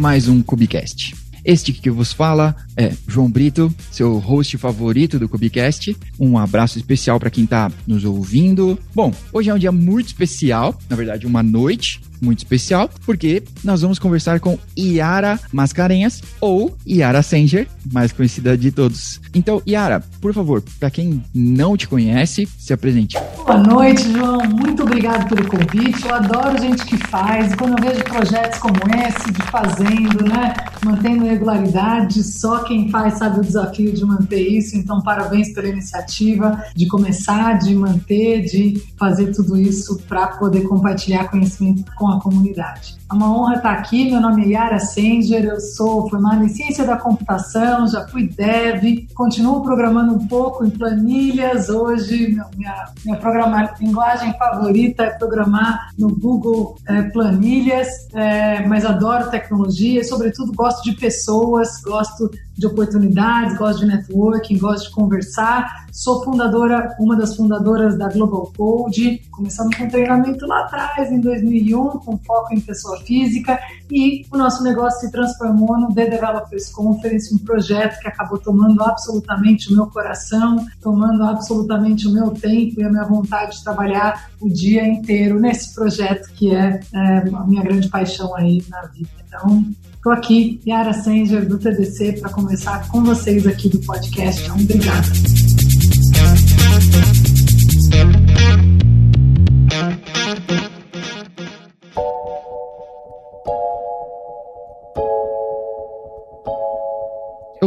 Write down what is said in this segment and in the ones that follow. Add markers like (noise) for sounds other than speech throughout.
Mais um Cubicast. Este que vos fala é João Brito, seu host favorito do Cubicast. Um abraço especial para quem está nos ouvindo. Bom, hoje é um dia muito especial, na verdade, uma noite muito especial, porque nós vamos conversar com Yara Mascarenhas ou Yara Sanger, mais conhecida de todos. Então, Yara, por favor, para quem não te conhece, se apresente. Boa noite, João. Muito obrigado pelo convite. Eu adoro gente que faz. E quando eu vejo projetos como esse, de fazendo, né, mantendo regularidade, só quem faz sabe o desafio de manter isso. Então, parabéns pela iniciativa de começar, de manter, de fazer tudo isso para poder compartilhar conhecimento com a comunidade. É uma honra estar aqui. Meu nome é Yara Senger, eu sou formada em Ciência da Computação, já fui dev, continuo programando um pouco em planilhas. Hoje, minha, minha linguagem favorita é programar no Google é, Planilhas, é, mas adoro tecnologia e, sobretudo, gosto de pessoas, gosto de oportunidades, gosto de networking, gosto de conversar. Sou fundadora, uma das fundadoras da Global Code, começando com treinamento lá atrás, em 2001, com foco em pessoa física, e o nosso negócio se transformou no The Developers Conference, um projeto que acabou tomando absolutamente o meu coração, tomando absolutamente o meu tempo e a minha vontade de trabalhar o dia inteiro nesse projeto que é, é a minha grande paixão aí na vida. Então, Estou aqui, Yara Sanger, do TDC, para conversar com vocês aqui do podcast. Então, obrigada.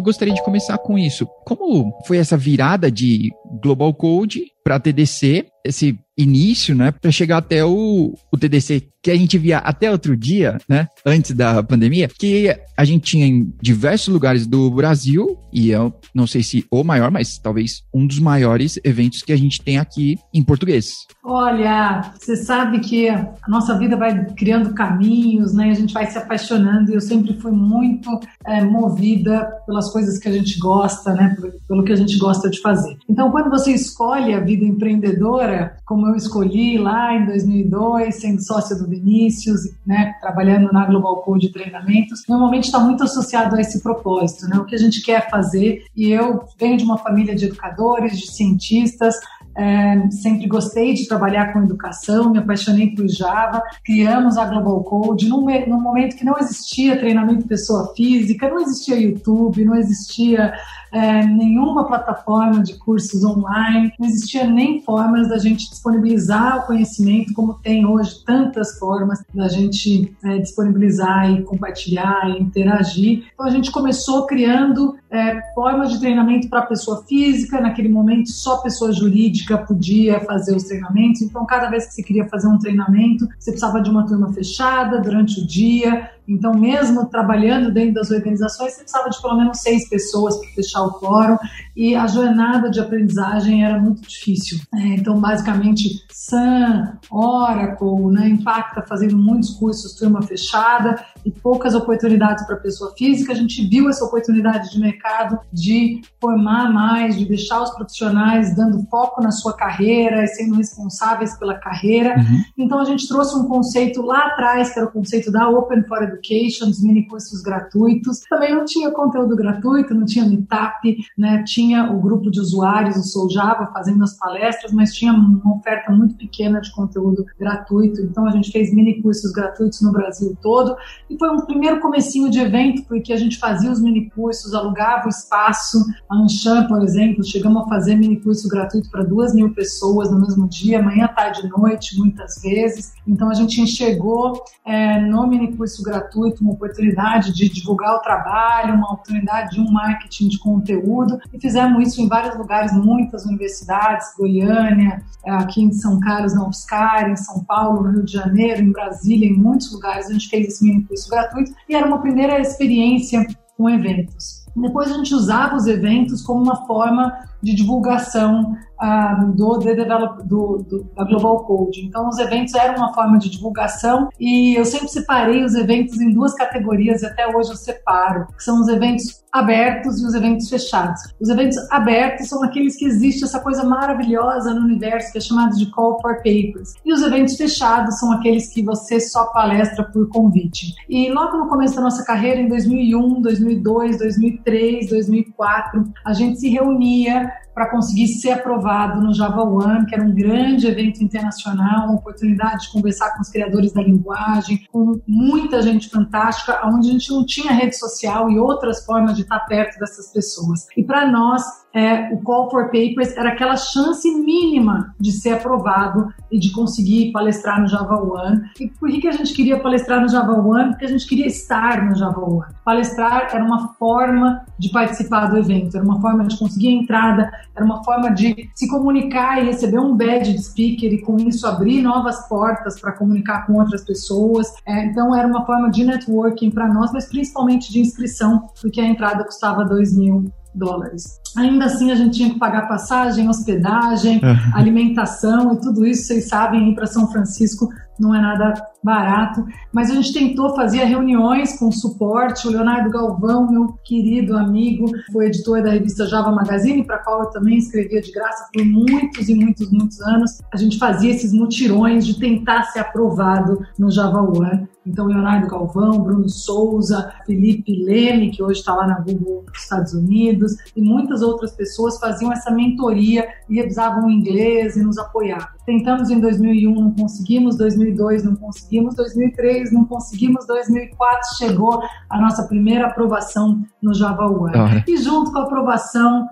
Gostaria de começar com isso. Como foi essa virada de Global Code para TDC, esse início, né, para chegar até o, o TDC que a gente via até outro dia, né, antes da pandemia, que a gente tinha em diversos lugares do Brasil, e eu não sei se o maior, mas talvez um dos maiores eventos que a gente tem aqui em português. Olha, você sabe que a nossa vida vai criando caminhos, né, a gente vai se apaixonando, e eu sempre fui muito é, movida pelas coisas que a gente gosta, né, pelo que a gente gosta de fazer. Então, quando você escolhe a vida empreendedora, como eu escolhi lá em 2002, sendo sócia do Vinícius, né, trabalhando na Global Code de treinamentos, normalmente está muito associado a esse propósito, né, o que a gente quer fazer. E eu venho de uma família de educadores, de cientistas, é, sempre gostei de trabalhar com educação, me apaixonei por Java, criamos a Global Code num, num momento que não existia treinamento pessoa física, não existia YouTube, não existia é, nenhuma plataforma de cursos online, não existia nem formas da gente disponibilizar o conhecimento como tem hoje tantas formas da gente é, disponibilizar e compartilhar e interagir. Então a gente começou criando é, formas de treinamento para pessoa física, naquele momento só pessoa jurídica podia fazer os treinamentos, então cada vez que você queria fazer um treinamento, você precisava de uma turma fechada durante o dia, então, mesmo trabalhando dentro das organizações, você precisava de pelo menos seis pessoas para fechar o fórum e a jornada de aprendizagem era muito difícil. É, então, basicamente, Sun, Oracle, né, Impacta fazendo muitos cursos, turma fechada e poucas oportunidades para pessoa física. A gente viu essa oportunidade de mercado de formar mais, de deixar os profissionais dando foco na sua carreira e sendo responsáveis pela carreira. Uhum. Então, a gente trouxe um conceito lá atrás, que era o conceito da Open for Education, dos mini cursos gratuitos. Também não tinha conteúdo gratuito, não tinha meetup, né? tinha o grupo de usuários, o Soul Java, fazendo as palestras, mas tinha uma oferta muito pequena de conteúdo gratuito. Então a gente fez mini cursos gratuitos no Brasil todo e foi um primeiro comecinho de evento, porque a gente fazia os mini cursos, alugava o espaço. A Anshan, por exemplo, chegamos a fazer mini curso gratuito para duas mil pessoas no mesmo dia, manhã, tarde e noite, muitas vezes. Então a gente enxergou é, no mini curso gratuito gratuito, uma oportunidade de divulgar o trabalho, uma oportunidade de um marketing de conteúdo. E fizemos isso em vários lugares, muitas universidades, Goiânia, aqui em São Carlos, na UFSCar, em São Paulo, no Rio de Janeiro, em Brasília, em muitos lugares a gente fez esse mini curso gratuito e era uma primeira experiência com eventos. Depois a gente usava os eventos como uma forma de divulgação uh, do, develop, do, do, da Global Code. Então, os eventos eram uma forma de divulgação e eu sempre separei os eventos em duas categorias e até hoje eu separo, que são os eventos abertos e os eventos fechados. Os eventos abertos são aqueles que existe essa coisa maravilhosa no universo que é chamado de call for papers. E os eventos fechados são aqueles que você só palestra por convite. E logo no começo da nossa carreira, em 2001, 2002, 2003, 2004, a gente se reunia para conseguir ser aprovado no Java One, que era um grande evento internacional, uma oportunidade de conversar com os criadores da linguagem, com muita gente fantástica, onde a gente não tinha rede social e outras formas de estar perto dessas pessoas. E para nós, é, o Call for Papers era aquela chance mínima de ser aprovado e de conseguir palestrar no Java One. E por que, que a gente queria palestrar no Java One? Porque a gente queria estar no Java One. Palestrar era uma forma de participar do evento, era uma forma de conseguir a entrada, era uma forma de se comunicar e receber um badge de speaker e com isso abrir novas portas para comunicar com outras pessoas. É, então era uma forma de networking para nós, mas principalmente de inscrição, porque a entrada custava 2 mil dólares. Ainda assim, a gente tinha que pagar passagem, hospedagem, alimentação e tudo isso, vocês sabem, ir para São Francisco não é nada barato. Mas a gente tentou, fazia reuniões com suporte. O Leonardo Galvão, meu querido amigo, foi editor da revista Java Magazine, para a qual eu também escrevia de graça por muitos e muitos, muitos anos. A gente fazia esses mutirões de tentar ser aprovado no Java One. Então, Leonardo Galvão, Bruno Souza, Felipe Leme, que hoje está lá na Google nos Estados Unidos, e muitas outras pessoas faziam essa mentoria e revisavam inglês e nos apoiavam. Tentamos em 2001, não conseguimos, 2002 não conseguimos, 2003 não conseguimos, 2004 chegou a nossa primeira aprovação no Java One. Ah. E junto com a aprovação,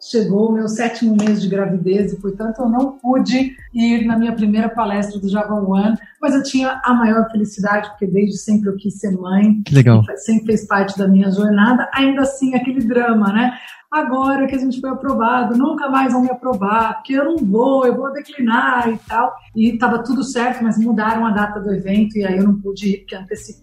chegou o meu sétimo mês de gravidez e, portanto, eu não pude ir na minha primeira palestra do Java One, mas eu tinha a maior felicidade, porque desde sempre eu quis ser mãe. Legal. Sempre fez parte da minha jornada. Ainda assim, aquele drama, né? agora que a gente foi aprovado, nunca mais vão me aprovar, porque eu não vou, eu vou declinar e tal. E estava tudo certo, mas mudaram a data do evento e aí eu não pude ir, porque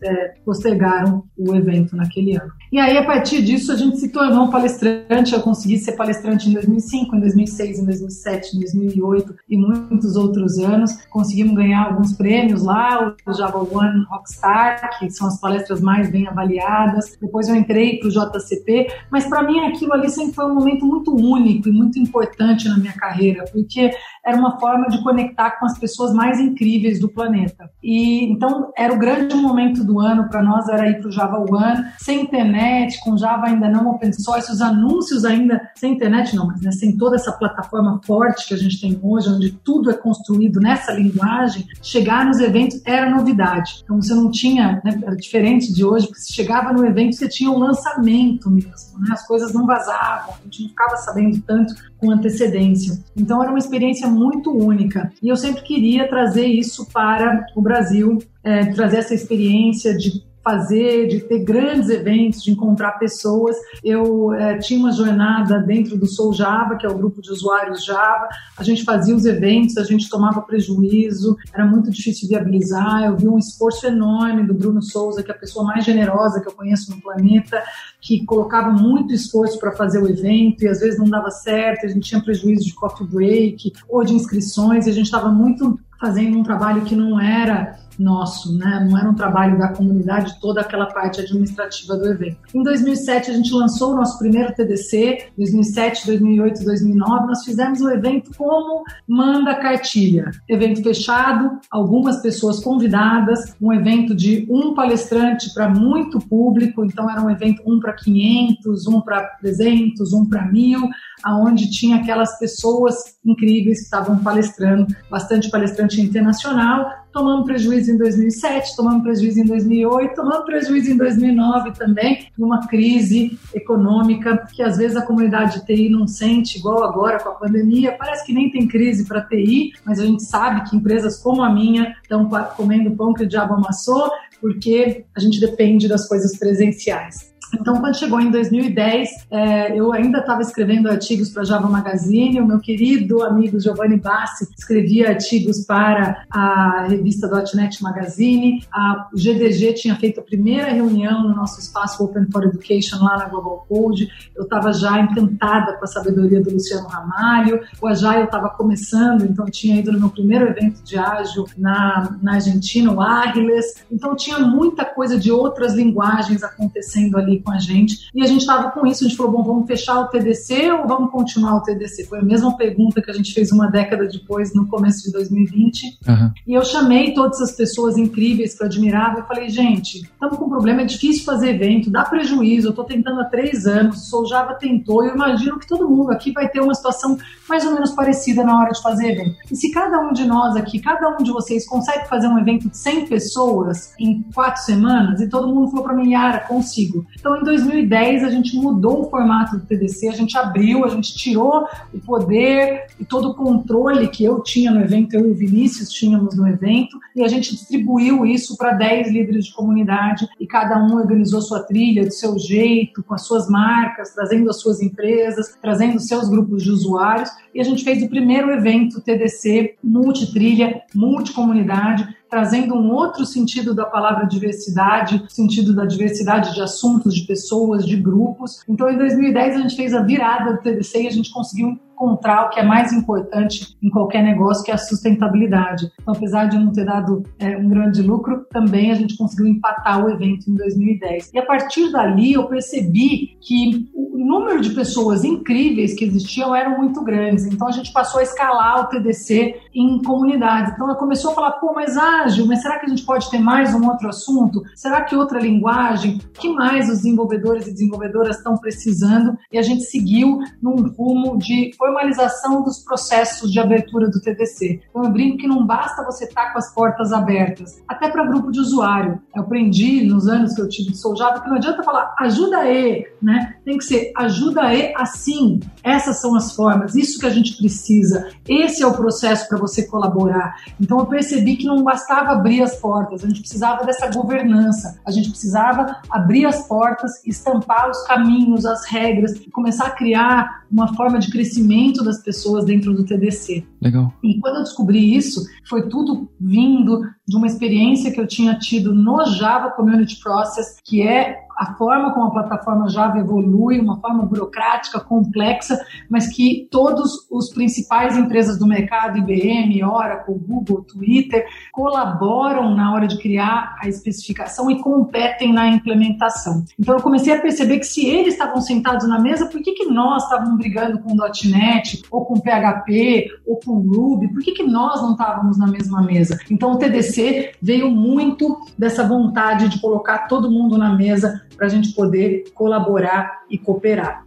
é, postergaram o evento naquele ano. E aí, a partir disso, a gente se tornou um palestrante. Eu consegui ser palestrante em 2005, em 2006, em 2007, em 2008 e muitos outros anos. Conseguimos ganhar alguns prêmios lá, o Java One Rockstar, que são as palestras mais bem avaliadas. Depois eu entrei para o JCP, mas para mim aquilo ali sempre foi um momento muito único e muito importante na minha carreira, porque era uma forma de conectar com as pessoas mais incríveis do planeta. E então era o grande momento do ano para nós era ir para o Java One, sem internet, com Java ainda não open source, os anúncios ainda sem internet não, mas né, sem toda essa plataforma forte que a gente tem hoje, onde tudo é construído nessa linguagem, chegar nos eventos era novidade. Então você não tinha, né, era diferente de hoje, porque se chegava no evento você tinha um lançamento mesmo, né, as coisas não vazavam a gente não ficava sabendo tanto com antecedência. Então era uma experiência muito única e eu sempre queria trazer isso para o Brasil, é, trazer essa experiência de fazer, de ter grandes eventos, de encontrar pessoas. Eu é, tinha uma jornada dentro do Soul Java, que é o grupo de usuários Java. A gente fazia os eventos, a gente tomava prejuízo, era muito difícil viabilizar. Eu vi um esforço enorme do Bruno Souza, que é a pessoa mais generosa que eu conheço no planeta, que colocava muito esforço para fazer o evento e às vezes não dava certo, a gente tinha prejuízo de coffee break ou de inscrições, e a gente estava muito fazendo um trabalho que não era nosso, né? Não era um trabalho da comunidade, toda aquela parte administrativa do evento. Em 2007 a gente lançou o nosso primeiro TDC, 2007, 2008, 2009, nós fizemos o evento como manda cartilha. Evento fechado, algumas pessoas convidadas, um evento de um palestrante para muito público, então era um evento um para 500, um para 300, um para mil, aonde tinha aquelas pessoas incríveis que estavam palestrando, bastante palestrante internacional, tomamos prejuízo em 2007, tomamos prejuízo em 2008, tomamos prejuízo em 2009 também, numa crise econômica que às vezes a comunidade de TI não sente, igual agora com a pandemia. Parece que nem tem crise para TI, mas a gente sabe que empresas como a minha estão comendo pão que o diabo amassou, porque a gente depende das coisas presenciais. Então, quando chegou em 2010, é, eu ainda estava escrevendo artigos para Java Magazine, o meu querido amigo Giovanni Bassi escrevia artigos para a revista .NET Magazine, a GDG tinha feito a primeira reunião no nosso espaço Open for Education lá na Global Code, eu estava já encantada com a sabedoria do Luciano Ramalho, o Agile estava começando, então tinha ido no meu primeiro evento de ágil na, na Argentina, o Ágiles, então tinha muita coisa de outras linguagens acontecendo ali com a gente. E a gente estava com isso, a gente falou, bom, vamos fechar o TDC ou vamos continuar o TDC? Foi a mesma pergunta que a gente fez uma década depois, no começo de 2020. Uhum. E eu chamei todas as pessoas incríveis que eu admirava e falei, gente, estamos com um problema, é difícil fazer evento, dá prejuízo, eu estou tentando há três anos, o Soul Java tentou, eu imagino que todo mundo aqui vai ter uma situação mais ou menos parecida na hora de fazer evento. E se cada um de nós aqui, cada um de vocês consegue fazer um evento de 100 pessoas em quatro semanas, e todo mundo falou para mim, Yara, consigo. Então, em 2010, a gente mudou o formato do TDC, a gente abriu, a gente tirou o poder e todo o controle que eu tinha no evento, eu e o Vinícius tínhamos no evento, e a gente distribuiu isso para 10 líderes de comunidade, e cada um organizou sua trilha do seu jeito, com as suas marcas, trazendo as suas empresas, trazendo seus grupos de usuários, e a gente fez o primeiro evento TDC multitrilha, multicomunidade, trazendo um outro sentido da palavra diversidade, sentido da diversidade de assuntos, de pessoas, de grupos. Então, em 2010, a gente fez a virada do TDC e a gente conseguiu encontrar o que é mais importante em qualquer negócio, que é a sustentabilidade. Então, apesar de não ter dado é, um grande lucro, também a gente conseguiu empatar o evento em 2010. E a partir dali, eu percebi que o número de pessoas incríveis que existiam eram muito grandes. Então, a gente passou a escalar o TDC em comunidades. Então, ela começou a falar, pô, mas ágil, mas será que a gente pode ter mais um outro assunto? Será que outra linguagem? O que mais os desenvolvedores e desenvolvedoras estão precisando? E a gente seguiu num rumo de formalização dos processos de abertura do TDC. Então, eu brinco que não basta você estar tá com as portas abertas, até para grupo de usuário. Eu aprendi nos anos que eu tive de Soul Java que não adianta falar ajuda aí, né? Tem que ser ajuda aí assim. Essas são as formas, isso que a gente precisa. Esse é o processo para você colaborar. Então, eu percebi que não bastava abrir as portas, a gente precisava dessa governança, a gente precisava abrir as portas, estampar os caminhos, as regras, e começar a criar uma forma de crescimento das pessoas dentro do TDC. Legal. E quando eu descobri isso, foi tudo vindo de uma experiência que eu tinha tido no Java Community Process, que é a forma como a plataforma Java evolui, uma forma burocrática, complexa, mas que todos os principais empresas do mercado, IBM, Oracle, Google, Twitter, colaboram na hora de criar a especificação e competem na implementação. Então eu comecei a perceber que se eles estavam sentados na mesa, por que, que nós estávamos brigando com .NET, ou com PHP, ou com Ruby? Por que, que nós não estávamos na mesma mesa? Então o TDC veio muito dessa vontade de colocar todo mundo na mesa para a gente poder colaborar e cooperar.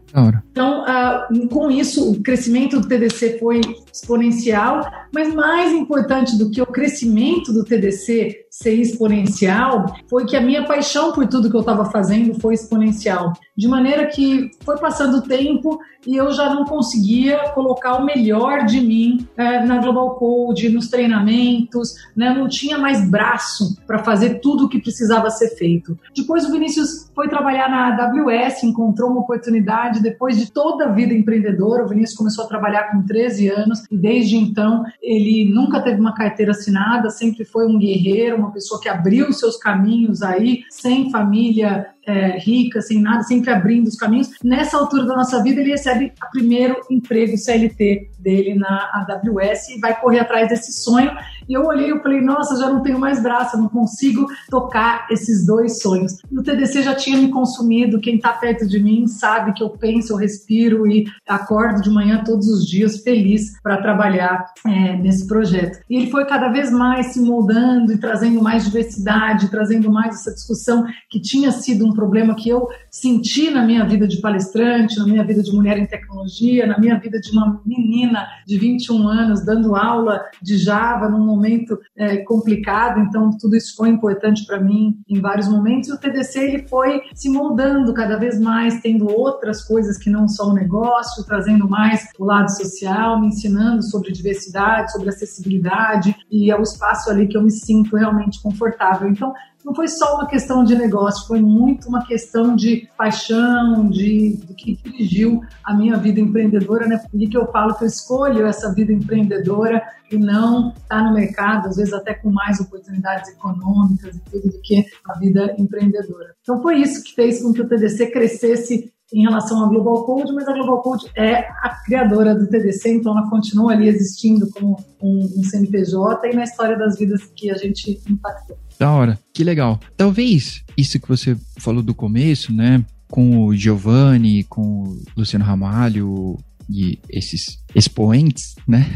Então, uh, com isso, o crescimento do TDC foi exponencial, mas mais importante do que o crescimento do TDC ser exponencial foi que a minha paixão por tudo que eu estava fazendo foi exponencial. De maneira que foi passando o tempo e eu já não conseguia colocar o melhor de mim é, na Global Code, nos treinamentos, né? não tinha mais braço para fazer tudo o que precisava ser feito. Depois o Vinícius foi trabalhar na AWS, encontrou uma oportunidade depois de toda a vida empreendedora. O Vinícius começou a trabalhar com 13 anos e desde então ele nunca teve uma carteira assinada, sempre foi um guerreiro, uma pessoa que abriu seus caminhos aí, sem família é, rica, sem nada, sempre abrindo os caminhos. Nessa altura da nossa vida, ele recebe o primeiro emprego CLT dele na AWS e vai correr atrás desse sonho. E eu olhei e falei, nossa, já não tenho mais braço, não consigo tocar esses dois sonhos. O TDC já tinha me consumido, quem está perto de mim sabe que eu penso, eu respiro e acordo de manhã todos os dias feliz para trabalhar é, nesse projeto. E ele foi cada vez mais se moldando e trazendo mais diversidade, trazendo mais essa discussão que tinha sido um um problema que eu senti na minha vida de palestrante, na minha vida de mulher em tecnologia, na minha vida de uma menina de 21 anos dando aula de Java num momento é, complicado. Então, tudo isso foi importante para mim em vários momentos. E o TDC ele foi se moldando cada vez mais, tendo outras coisas que não só o negócio, trazendo mais o lado social, me ensinando sobre diversidade, sobre acessibilidade, e é o espaço ali que eu me sinto realmente confortável. Então, não foi só uma questão de negócio, foi muito uma questão de paixão, de, de que dirigiu a minha vida empreendedora, né? Por que eu falo que eu escolho essa vida empreendedora e não estar tá no mercado, às vezes até com mais oportunidades econômicas e tudo do que a vida empreendedora. Então foi isso que fez com que o TDC crescesse em relação à Global Code, mas a Global Code é a criadora do TDC, então ela continua ali existindo como um, um CNPJ e na história das vidas que a gente impactou. Da hora, que legal. Talvez isso que você falou do começo, né? Com o Giovanni, com o Luciano Ramalho, e esses expoentes, né?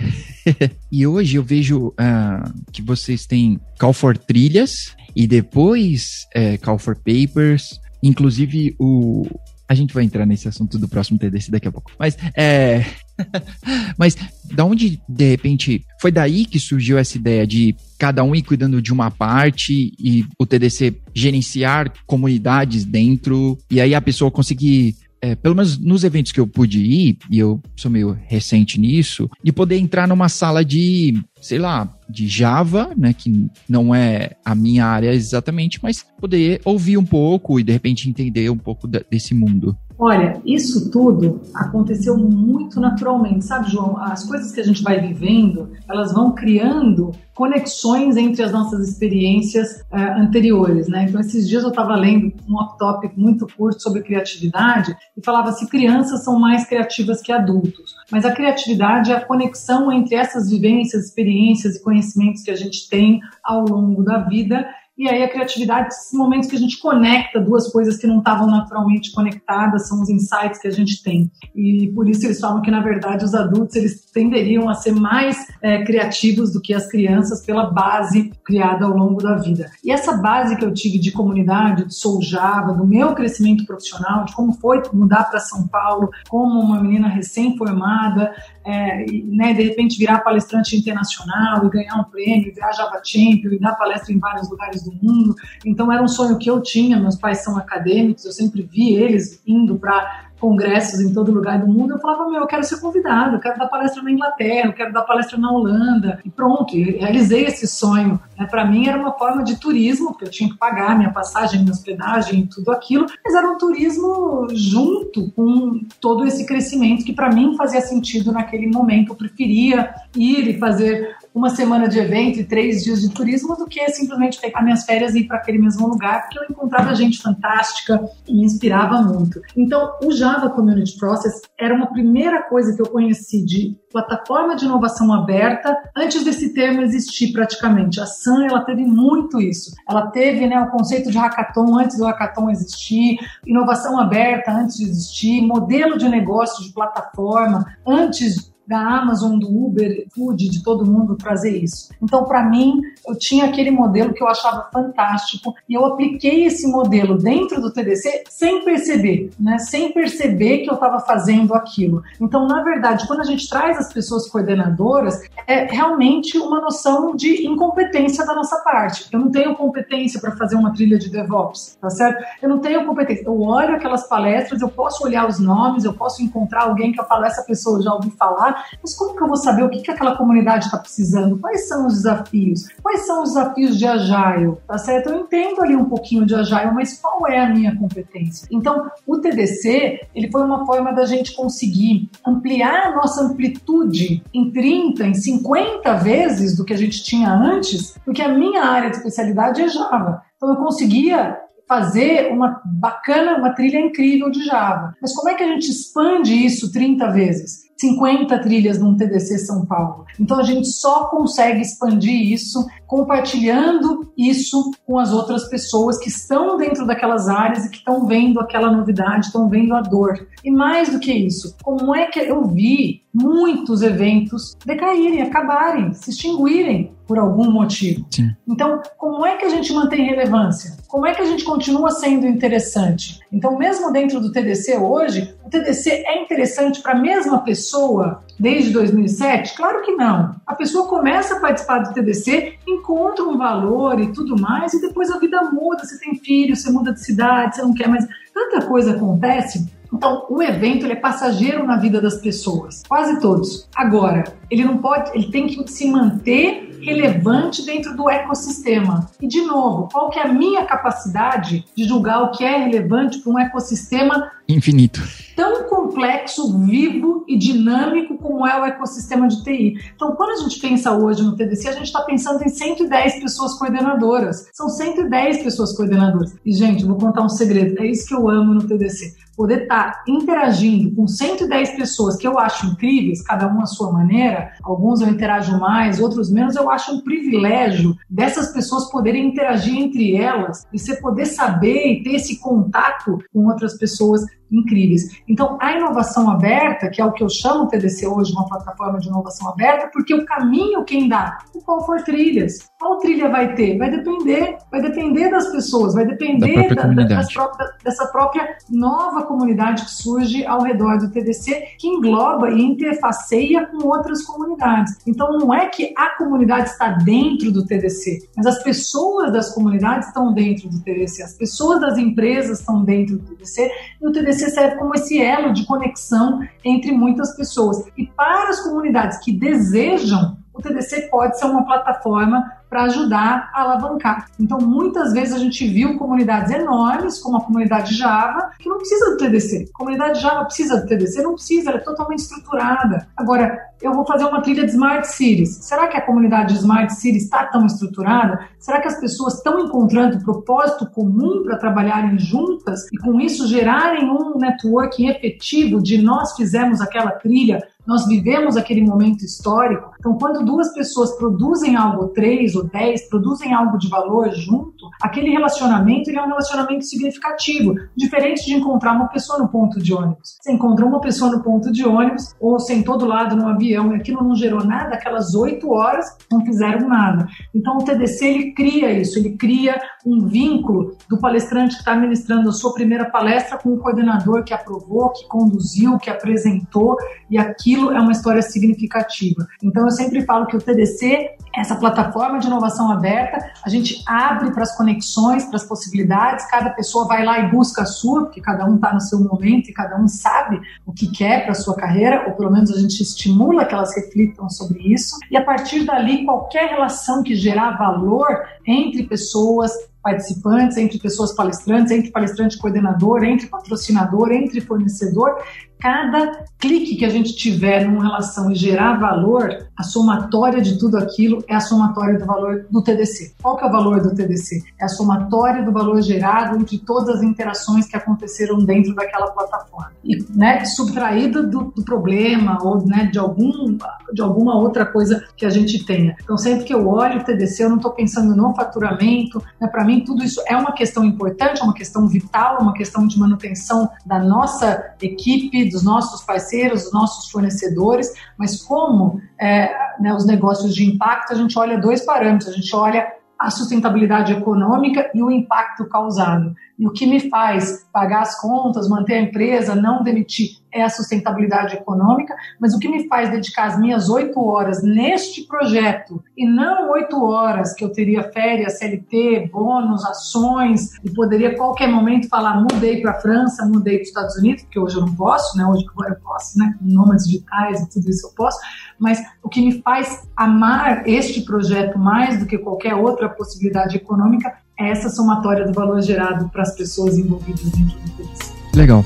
(laughs) e hoje eu vejo uh, que vocês têm Call for Trilhas e depois uh, Call for Papers, inclusive o, a gente vai entrar nesse assunto do próximo TDC daqui a pouco. Mas é. (laughs) Mas da onde, de repente, foi daí que surgiu essa ideia de cada um ir cuidando de uma parte e o TDC gerenciar comunidades dentro, e aí a pessoa conseguir é, pelo menos nos eventos que eu pude ir, e eu sou meio recente nisso, de poder entrar numa sala de, sei lá, de Java, né, que não é a minha área exatamente, mas poder ouvir um pouco e de repente entender um pouco desse mundo. Olha, isso tudo aconteceu muito naturalmente, sabe, João? As coisas que a gente vai vivendo, elas vão criando conexões entre as nossas experiências uh, anteriores, né? Então, esses dias eu estava lendo um off-topic muito curto sobre criatividade e falava se crianças são mais criativas que adultos. Mas a criatividade é a conexão entre essas vivências, experiências e conhecimentos que a gente tem ao longo da vida e aí a criatividade, esses momentos que a gente conecta duas coisas que não estavam naturalmente conectadas, são os insights que a gente tem. E por isso eles falam que, na verdade, os adultos eles tenderiam a ser mais é, criativos do que as crianças pela base criada ao longo da vida. E essa base que eu tive de comunidade, de Sou Java, do meu crescimento profissional, de como foi mudar para São Paulo como uma menina recém-formada, é, e, né, de repente virar palestrante internacional e ganhar um prêmio, virar Java Champion e dar palestra em vários lugares do mundo. Então era um sonho que eu tinha, meus pais são acadêmicos, eu sempre vi eles indo para congressos em todo lugar do mundo, eu falava, meu, eu quero ser convidado, eu quero dar palestra na Inglaterra, eu quero dar palestra na Holanda, e pronto, realizei esse sonho. Né? Para mim era uma forma de turismo, porque eu tinha que pagar minha passagem, minha hospedagem tudo aquilo, mas era um turismo junto com todo esse crescimento que para mim fazia sentido naquele momento. Eu preferia ir e fazer uma semana de evento e três dias de turismo do que simplesmente pegar minhas férias e ir para aquele mesmo lugar, porque eu encontrava gente fantástica e me inspirava muito. Então, o Java Community Process era uma primeira coisa que eu conheci de plataforma de inovação aberta antes desse termo existir praticamente. A Sun ela teve muito isso. Ela teve né, o conceito de hackathon antes do hackathon existir, inovação aberta antes de existir, modelo de negócio de plataforma antes da Amazon, do Uber, Food, de todo mundo trazer isso. Então, para mim, eu tinha aquele modelo que eu achava fantástico e eu apliquei esse modelo dentro do TDC sem perceber, né? Sem perceber que eu estava fazendo aquilo. Então, na verdade, quando a gente traz as pessoas coordenadoras, é realmente uma noção de incompetência da nossa parte. Eu não tenho competência para fazer uma trilha de DevOps, tá certo? Eu não tenho competência. Eu olho aquelas palestras, eu posso olhar os nomes, eu posso encontrar alguém que eu falo, essa pessoa já ouvi falar, mas como que eu vou saber o que, que aquela comunidade está precisando? Quais são os desafios? Quais são os desafios de Agile? Tá certo? Eu entendo ali um pouquinho de Agile, mas qual é a minha competência? Então, o TDC, ele foi uma forma da gente conseguir ampliar a nossa amplitude em 30, em 50 vezes do que a gente tinha antes, porque a minha área de especialidade é Java. Então, eu conseguia fazer uma bacana, uma trilha incrível de Java. Mas como é que a gente expande isso 30 vezes? 50 trilhas num TDC São Paulo. Então a gente só consegue expandir isso compartilhando isso com as outras pessoas que estão dentro daquelas áreas e que estão vendo aquela novidade, estão vendo a dor. E mais do que isso, como é que eu vi muitos eventos decaírem, acabarem, se extinguirem por algum motivo. Sim. Então, como é que a gente mantém relevância? Como é que a gente continua sendo interessante? Então, mesmo dentro do TDC hoje, o TDC é interessante para a mesma pessoa desde 2007? Claro que não. A pessoa começa a participar do TDC, encontra um valor e tudo mais, e depois a vida muda. Você tem filho, você muda de cidade, você não quer mais. Tanta coisa acontece então, o evento ele é passageiro na vida das pessoas, quase todos. Agora, ele não pode, ele tem que se manter relevante dentro do ecossistema. E, de novo, qual que é a minha capacidade de julgar o que é relevante para um ecossistema infinito. Tão complexo, vivo e dinâmico como é o ecossistema de TI. Então, quando a gente pensa hoje no TDC, a gente está pensando em 110 pessoas coordenadoras. São 110 pessoas coordenadoras. E, gente, vou contar um segredo. É isso que eu amo no TDC. Poder estar tá interagindo com 110 pessoas que eu acho incríveis, cada uma à sua maneira, alguns eu interajo mais, outros menos, eu acho um privilégio dessas pessoas poderem interagir entre elas e você poder saber e ter esse contato com outras pessoas incríveis. Então, a inovação aberta, que é o que eu chamo o TDC hoje, uma plataforma de inovação aberta, porque o caminho quem dá, o qual for trilhas. Qual trilha vai ter? Vai depender, vai depender das pessoas, vai depender da da, das próprias, dessa própria nova comunidade que surge ao redor do TDC, que engloba e interfaceia com outras comunidades. Então, não é que a comunidade está dentro do TDC, mas as pessoas das comunidades estão dentro do TDC, as pessoas das empresas estão dentro do TDC, e o TDC serve como esse elo de conexão entre muitas pessoas. E para as comunidades que desejam, o TDC pode ser uma plataforma para ajudar a alavancar. Então, muitas vezes a gente viu comunidades enormes, como a comunidade Java, que não precisa do TDC. A comunidade Java precisa do TDC? Não precisa, ela é totalmente estruturada. Agora, eu vou fazer uma trilha de Smart Cities. Será que a comunidade de Smart Cities está tão estruturada? Será que as pessoas estão encontrando propósito comum para trabalharem juntas e com isso gerarem um networking efetivo de nós fizemos aquela trilha nós vivemos aquele momento histórico. Então, quando duas pessoas produzem algo, três ou dez, produzem algo de valor junto, aquele relacionamento ele é um relacionamento significativo, diferente de encontrar uma pessoa no ponto de ônibus. Você encontrou uma pessoa no ponto de ônibus ou sentou do lado no avião e aquilo não gerou nada, aquelas oito horas não fizeram nada. Então, o TDC ele cria isso, ele cria um vínculo do palestrante que está ministrando a sua primeira palestra com o coordenador que aprovou, que conduziu, que apresentou e aquilo é uma história significativa. Então, eu sempre falo que o TDC, essa plataforma de inovação aberta, a gente abre para as conexões, para as possibilidades, cada pessoa vai lá e busca a sua, porque cada um está no seu momento e cada um sabe o que quer para a sua carreira, ou pelo menos a gente estimula que elas reflitam sobre isso. E a partir dali, qualquer relação que gerar valor entre pessoas, participantes, entre pessoas palestrantes, entre palestrante coordenador, entre patrocinador, entre fornecedor, cada clique que a gente tiver numa relação e gerar valor, a somatória de tudo aquilo é a somatória do valor do TDC. Qual que é o valor do TDC? É a somatória do valor gerado entre todas as interações que aconteceram dentro daquela plataforma. E, né, subtraído do, do problema ou né, de, algum, de alguma outra coisa que a gente tenha. Então, sempre que eu olho o TDC, eu não estou pensando no faturamento. Né, Para mim, tudo isso é uma questão importante, é uma questão vital, é uma questão de manutenção da nossa equipe, dos nossos parceiros, dos nossos fornecedores, mas como é, né, os negócios de impacto, a gente olha dois parâmetros, a gente olha a sustentabilidade econômica e o impacto causado. E o que me faz pagar as contas, manter a empresa, não demitir, é a sustentabilidade econômica, mas o que me faz dedicar as minhas oito horas neste projeto e não oito horas que eu teria férias, CLT, bônus, ações e poderia a qualquer momento falar mudei para a França, mudei para os Estados Unidos, porque hoje eu não posso, né? Hoje eu posso, né? Nômades digitais e tudo isso eu posso, mas o que me faz amar este projeto mais do que qualquer outra possibilidade econômica essa somatória do valor gerado para as pessoas envolvidas dentro do TDC. Legal.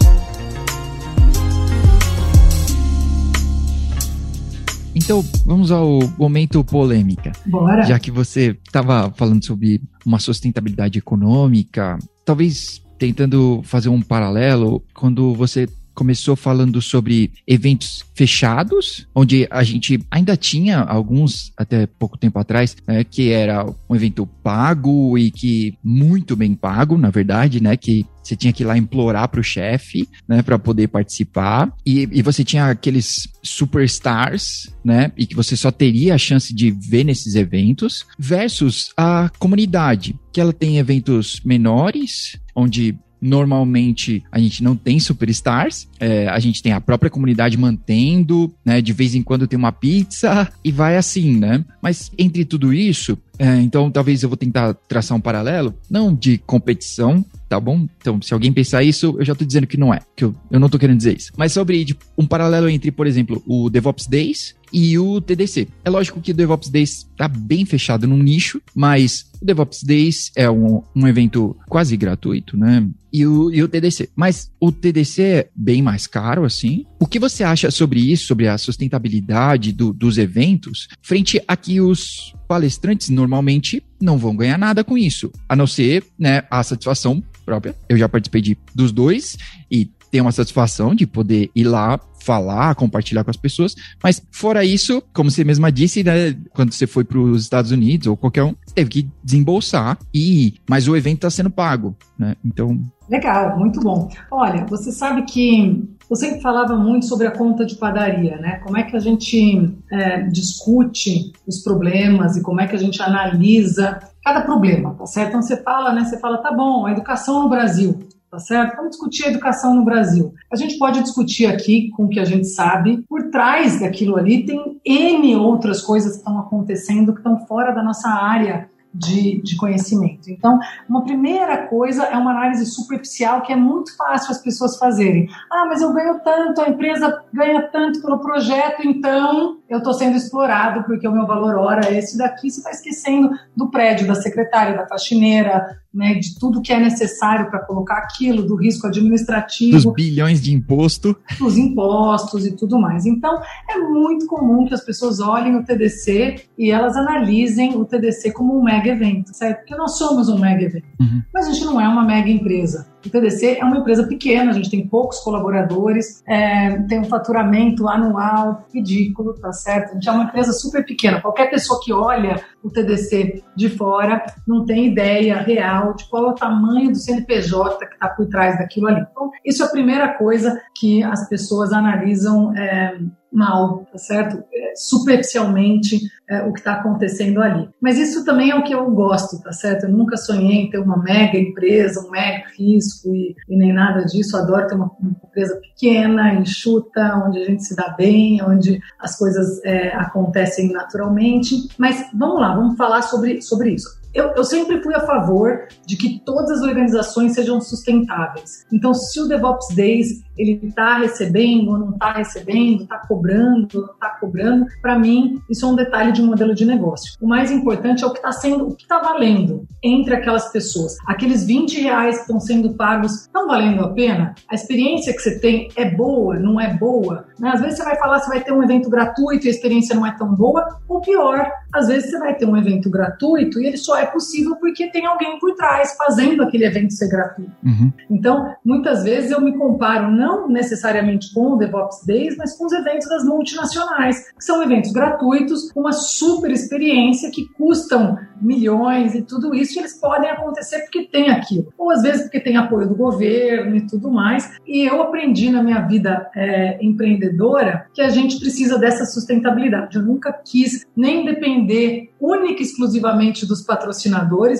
Então, vamos ao momento polêmica. Bora. Já que você estava falando sobre uma sustentabilidade econômica, talvez tentando fazer um paralelo, quando você começou falando sobre eventos fechados, onde a gente ainda tinha alguns até pouco tempo atrás, né, que era um evento pago e que muito bem pago, na verdade, né, que você tinha que ir lá implorar para o chefe, né, para poder participar. E, e você tinha aqueles superstars, né, e que você só teria a chance de ver nesses eventos, versus a comunidade, que ela tem eventos menores, onde Normalmente a gente não tem superstars, é, a gente tem a própria comunidade mantendo, né? De vez em quando tem uma pizza e vai assim, né? Mas entre tudo isso, É, então, talvez eu vou tentar traçar um paralelo, não de competição, tá bom? Então, se alguém pensar isso, eu já tô dizendo que não é, que eu, eu não tô querendo dizer isso. Mas sobre tipo, um paralelo entre, por exemplo, o DevOps Days e o TDC. É lógico que o DevOps Days tá bem fechado num nicho, mas o DevOps Days é um, um evento quase gratuito, né? E o, e o TDC. Mas o TDC é bem mais caro, assim. O que você acha sobre isso, sobre a sustentabilidade do, dos eventos, frente a que os palestrantes normalmente não vão ganhar nada com isso, a não ser né, a satisfação própria. Eu já participei de, dos dois e tenho uma satisfação de poder ir lá falar, compartilhar com as pessoas. Mas fora isso, como você mesma disse, né, quando você foi para os Estados Unidos ou qualquer um, você teve que desembolsar e mas o evento está sendo pago, né? Então legal, muito bom. Olha, você sabe que sempre falava muito sobre a conta de padaria, né? Como é que a gente é, discute os problemas e como é que a gente analisa cada problema, tá certo? Então você fala, né? Você fala, tá bom, a educação no Brasil tá certo? Vamos discutir a educação no Brasil. A gente pode discutir aqui com o que a gente sabe. Por trás daquilo ali tem N outras coisas que estão acontecendo que estão fora da nossa área de, de, conhecimento. Então, uma primeira coisa é uma análise superficial que é muito fácil as pessoas fazerem. Ah, mas eu ganho tanto, a empresa ganha tanto pelo projeto, então eu estou sendo explorado porque o meu valor hora é esse daqui. Você está esquecendo do prédio, da secretária, da faxineira, né, de tudo que é necessário para colocar aquilo, do risco administrativo. Dos bilhões de imposto. Dos impostos e tudo mais. Então, é muito comum que as pessoas olhem o TDC e elas analisem o TDC como um mega evento, certo? Porque nós somos um mega evento. Uhum. Mas a gente não é uma mega empresa. O TDC é uma empresa pequena, a gente tem poucos colaboradores, é, tem um faturamento anual ridículo, tá certo? A gente é uma empresa super pequena. Qualquer pessoa que olha o TDC de fora não tem ideia real de qual é o tamanho do CNPJ que está por trás daquilo ali. Então, isso é a primeira coisa que as pessoas analisam é, mal, tá certo? É, superficialmente é, o que está acontecendo ali. Mas isso também é o que eu gosto, tá certo? Eu nunca sonhei em ter uma mega empresa, um mega risco e, e nem nada disso. Eu adoro ter uma, uma, empresa pequena, enxuta, onde a gente se dá bem, onde as coisas é, acontecem naturalmente. Mas vamos lá, vamos falar sobre, sobre isso. Eu, eu, sempre fui a favor de que todas as organizações sejam sustentáveis. Então, se o DevOps Days ele está recebendo ou não está recebendo, está cobrando ou não está cobrando, para mim isso é um detalhe de um modelo de negócio. O mais importante é o que está sendo, o que está valendo entre aquelas pessoas. Aqueles 20 reais que estão sendo pagos estão valendo a pena? A experiência que você tem é boa, não é boa? Né? Às vezes você vai falar, você vai ter um evento gratuito e a experiência não é tão boa, ou pior, às vezes você vai ter um evento gratuito e ele só é possível porque tem alguém por trás fazendo aquele evento ser gratuito. Uhum. Então, muitas vezes eu me comparo não necessariamente com o DevOps Days, mas com os eventos das multinacionais, que são eventos gratuitos, com uma super experiência que custam milhões e tudo isso, e eles podem acontecer porque tem aquilo. Ou às vezes porque tem apoio do governo e tudo mais. E eu aprendi na minha vida é, empreendedora que a gente precisa dessa sustentabilidade. Eu nunca quis nem depender única e exclusivamente dos patrocinadores,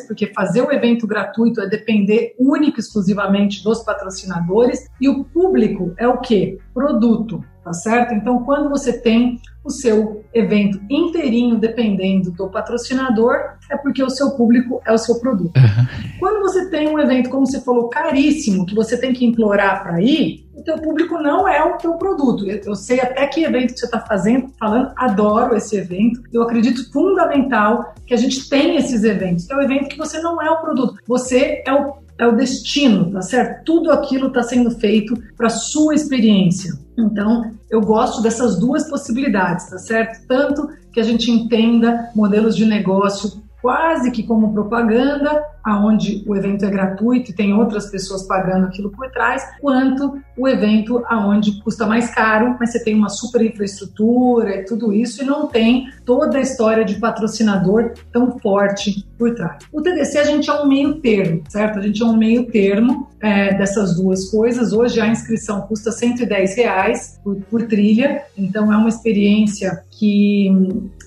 porque fazer o evento gratuito é depender única e exclusivamente dos patrocinadores, e o público é o que? Produto tá certo? Então, quando você tem o seu evento inteirinho dependendo do patrocinador, é porque o seu público é o seu produto. Uhum. Quando você tem um evento, como você falou, caríssimo, que você tem que implorar para ir, o teu público não é o teu produto. Eu sei até que evento que você está fazendo, falando, adoro esse evento. Eu acredito fundamental que a gente tenha esses eventos. É o evento que você não é o produto, você é o é o destino, tá certo? Tudo aquilo está sendo feito para sua experiência. Então, eu gosto dessas duas possibilidades, tá certo? Tanto que a gente entenda modelos de negócio quase que como propaganda, aonde o evento é gratuito e tem outras pessoas pagando aquilo por trás, quanto o evento aonde custa mais caro, mas você tem uma super infraestrutura e tudo isso e não tem toda a história de patrocinador tão forte por trás. O TDC a gente é um meio termo, certo? A gente é um meio termo é, dessas duas coisas. Hoje a inscrição custa 110 reais por, por trilha, então é uma experiência que,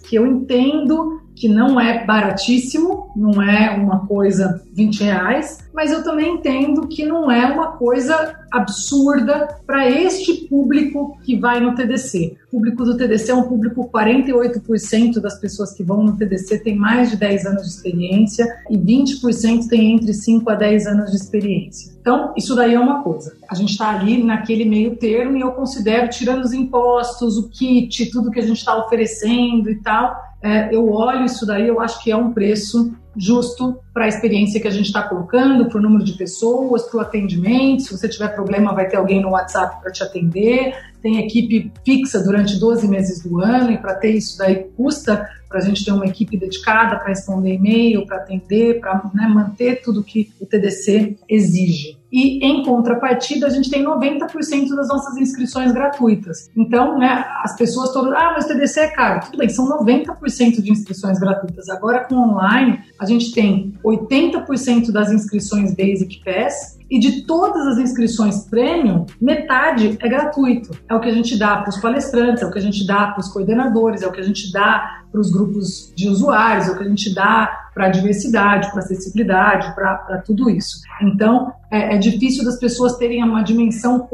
que eu entendo que não é baratíssimo, não é uma coisa 20 reais, mas eu também entendo que não é uma coisa absurda para este público que vai no TDC. O público do TDC é um público 48% das pessoas que vão no TDC tem mais de 10 anos de experiência e 20% tem entre 5 a 10 anos de experiência. Então, isso daí é uma coisa. A gente está ali naquele meio termo e eu considero, tirando os impostos, o kit, tudo que a gente está oferecendo e tal, é, eu olho isso daí, eu acho que é um preço justo para a experiência que a gente está colocando, para o número de pessoas, para o atendimento. Se você tiver problema, vai ter alguém no WhatsApp para te atender. Tem equipe fixa durante 12 meses do ano, e para ter isso daí custa para a gente ter uma equipe dedicada para responder e-mail, para atender, para né, manter tudo que o TDC exige. E em contrapartida, a gente tem 90% das nossas inscrições gratuitas. Então, né, as pessoas todas, ah, mas o TDC é caro. Tudo bem, são 90% de inscrições gratuitas. Agora, com online, a gente tem 80% das inscrições Basic Pass e de todas as inscrições premium, metade é gratuito. É o que a gente dá para os palestrantes, é o que a gente dá para os coordenadores, é o que a gente dá para os grupos de usuários, é o que a gente dá para a diversidade, para a acessibilidade, para tudo isso. Então, é, é, difícil das pessoas terem uma dimensão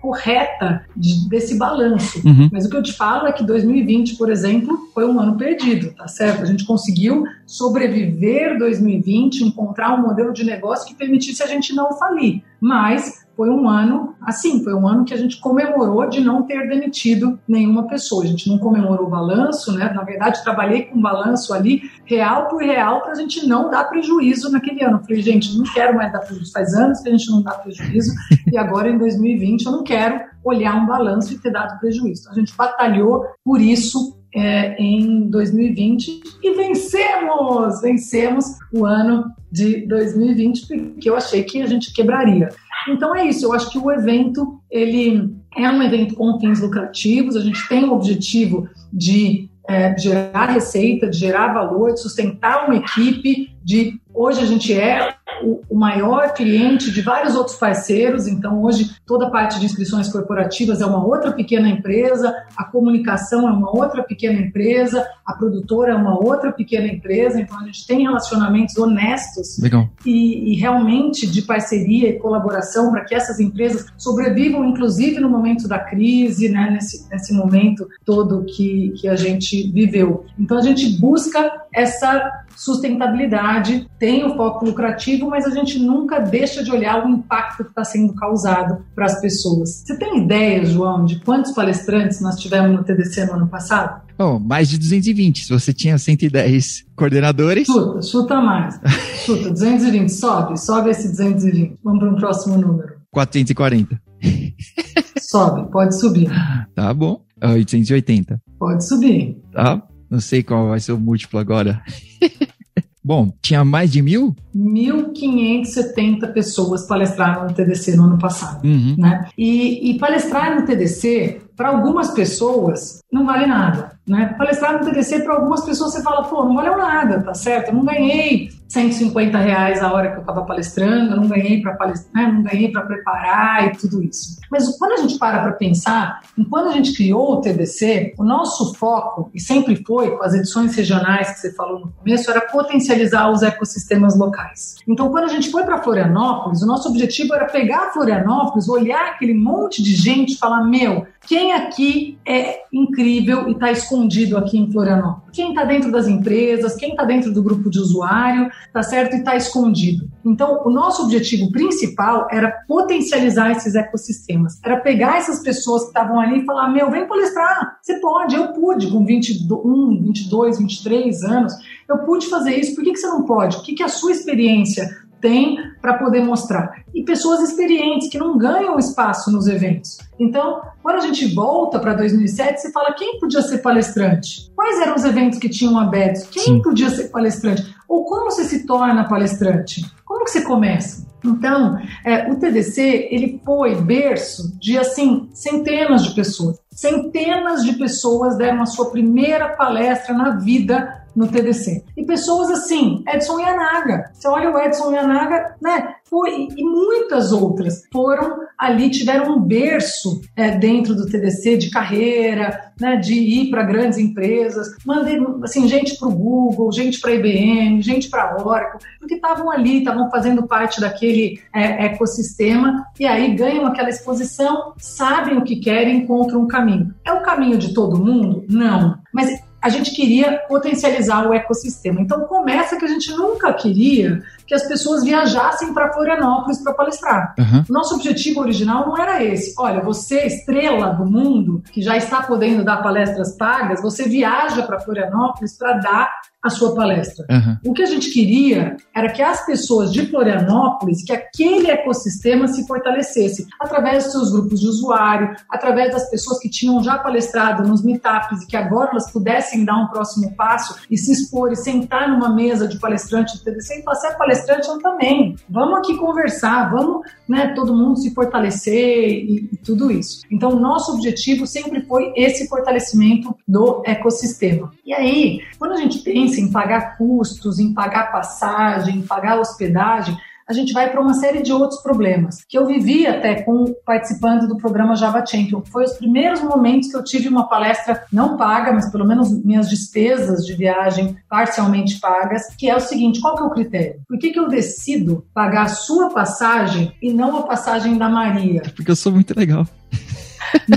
correta de, desse balanço. Uhum. Mas o que eu te falo é que 2020, por exemplo, foi um ano perdido, tá certo? A gente conseguiu sobreviver 2020, encontrar um modelo de negócio que permitisse a gente não falir. Mas foi um ano, assim, foi um ano que a gente comemorou de não ter demitido nenhuma pessoa. A gente não comemorou o balanço, né? Na verdade, trabalhei com balanço ali, real por real, para a gente não dar prejuízo naquele ano. falei, gente, não quero mais dar prejuízo. Faz anos que a gente não dá prejuízo e agora em 2020 eu não quero olhar um balanço e ter dado prejuízo. Então, a gente batalhou por isso é, em 2020 e vencemos! Vencemos o ano de 2020 porque eu achei que a gente quebraria. Então é isso, eu acho que o evento ele é um evento com fins lucrativos, a gente tem o objetivo de é, gerar receita, de gerar valor, de sustentar uma equipe, de hoje a gente é o, maior cliente de vários outros parceiros, então hoje toda a parte de inscrições corporativas é uma outra pequena empresa, a comunicação é uma outra pequena empresa, a produtora é uma outra pequena empresa, então a gente tem relacionamentos honestos e, e, realmente de parceria e colaboração para que essas empresas sobrevivam, inclusive no momento da crise, né, nesse, nesse momento todo que, que a gente viveu. Então a gente busca essa sustentabilidade, tem o foco lucrativo, mas a gente nunca deixa de olhar o impacto que está sendo causado para as pessoas. Você tem ideia, João, de quantos palestrantes nós tivemos no TDC no ano passado? Oh, mais de 220. Se você tinha 110 coordenadores. Chuta, chuta mais. Chuta, (laughs) 220. Sobe, sobe esse 220. Vamos para um próximo número. 440. Sobe, pode subir. (laughs) Tá bom. 880. Pode subir. Tá. Não sei qual vai ser o múltiplo agora. (laughs) Bom, tinha mais de mil? 1.570 pessoas palestraram no TDC no ano passado. Uhum. Né? E, e palestrar no TDC, para algumas pessoas, não vale nada. Né? Palestrar no TDC, para algumas pessoas, você fala, pô, não valeu nada, tá certo? Eu não ganhei 150 reais a hora que eu estava palestrando, eu não ganhei para palestrar, né? não ganhei para preparar e tudo isso. Mas quando a gente para para pensar, quando a gente criou o TDC, o nosso foco, e sempre foi com as edições regionais que você falou no começo, era potencializar os ecossistemas locais. Então, quando a gente foi para Florianópolis, o nosso objetivo era pegar Florianópolis, olhar aquele monte de gente e falar: meu, quem aqui é incrível e está escondido aqui em Florianópolis? Quem está dentro das empresas, quem está dentro do grupo de usuário, tá certo? E está escondido. Então, o nosso objetivo principal era potencializar esses ecossistemas. Era pegar essas pessoas que estavam ali e falar: meu, vem palestrar. Você pode, eu pude, com 21, 22, 23 anos, eu pude fazer isso. Por que, que você não pode? O que, que a sua experiência tem para poder mostrar. E pessoas experientes que não ganham espaço nos eventos. Então, quando a gente volta para 2007, você fala quem podia ser palestrante? Quais eram os eventos que tinham abertos? Quem Sim. podia ser palestrante? Ou como você se torna palestrante? Como que você começa? Então, é, o TDC ele foi berço de assim centenas de pessoas. Centenas de pessoas deram a sua primeira palestra na vida no TDC. E pessoas assim, Edson Yanaga. Você olha o Edson Yanaga, né? Foi, e muitas outras foram ali, tiveram um berço é, dentro do TDC de carreira, né, de ir para grandes empresas. Mandei assim, gente para o Google, gente para a IBM, gente para a Oracle, porque estavam ali, estavam fazendo parte daquele é, ecossistema e aí ganham aquela exposição, sabem o que querem, encontram um caminho. É o caminho de todo mundo? Não. Mas a gente queria potencializar o ecossistema. Então começa que a gente nunca queria que as pessoas viajassem para Florianópolis para palestrar. Uhum. Nosso objetivo original não era esse. Olha, você, estrela do mundo, que já está podendo dar palestras pagas, você viaja para Florianópolis para dar a sua palestra. Uhum. O que a gente queria era que as pessoas de Florianópolis, que aquele ecossistema se fortalecesse através dos seus grupos de usuário, através das pessoas que tinham já palestrado nos meetups e que agora elas pudessem dar um próximo passo e se expor e sentar numa mesa de palestrante de TDC e é palestrante, eu também. Vamos aqui conversar, vamos né, todo mundo se fortalecer e, e tudo isso. Então, nosso objetivo sempre foi esse fortalecimento do ecossistema. E aí, quando a gente pensa em pagar custos, em pagar passagem, em pagar hospedagem, a gente vai para uma série de outros problemas, que eu vivi até com participando do programa Java Champion. Foi os primeiros momentos que eu tive uma palestra não paga, mas pelo menos minhas despesas de viagem parcialmente pagas, que é o seguinte, qual que é o critério? Por que, que eu decido pagar a sua passagem e não a passagem da Maria? Porque eu sou muito legal.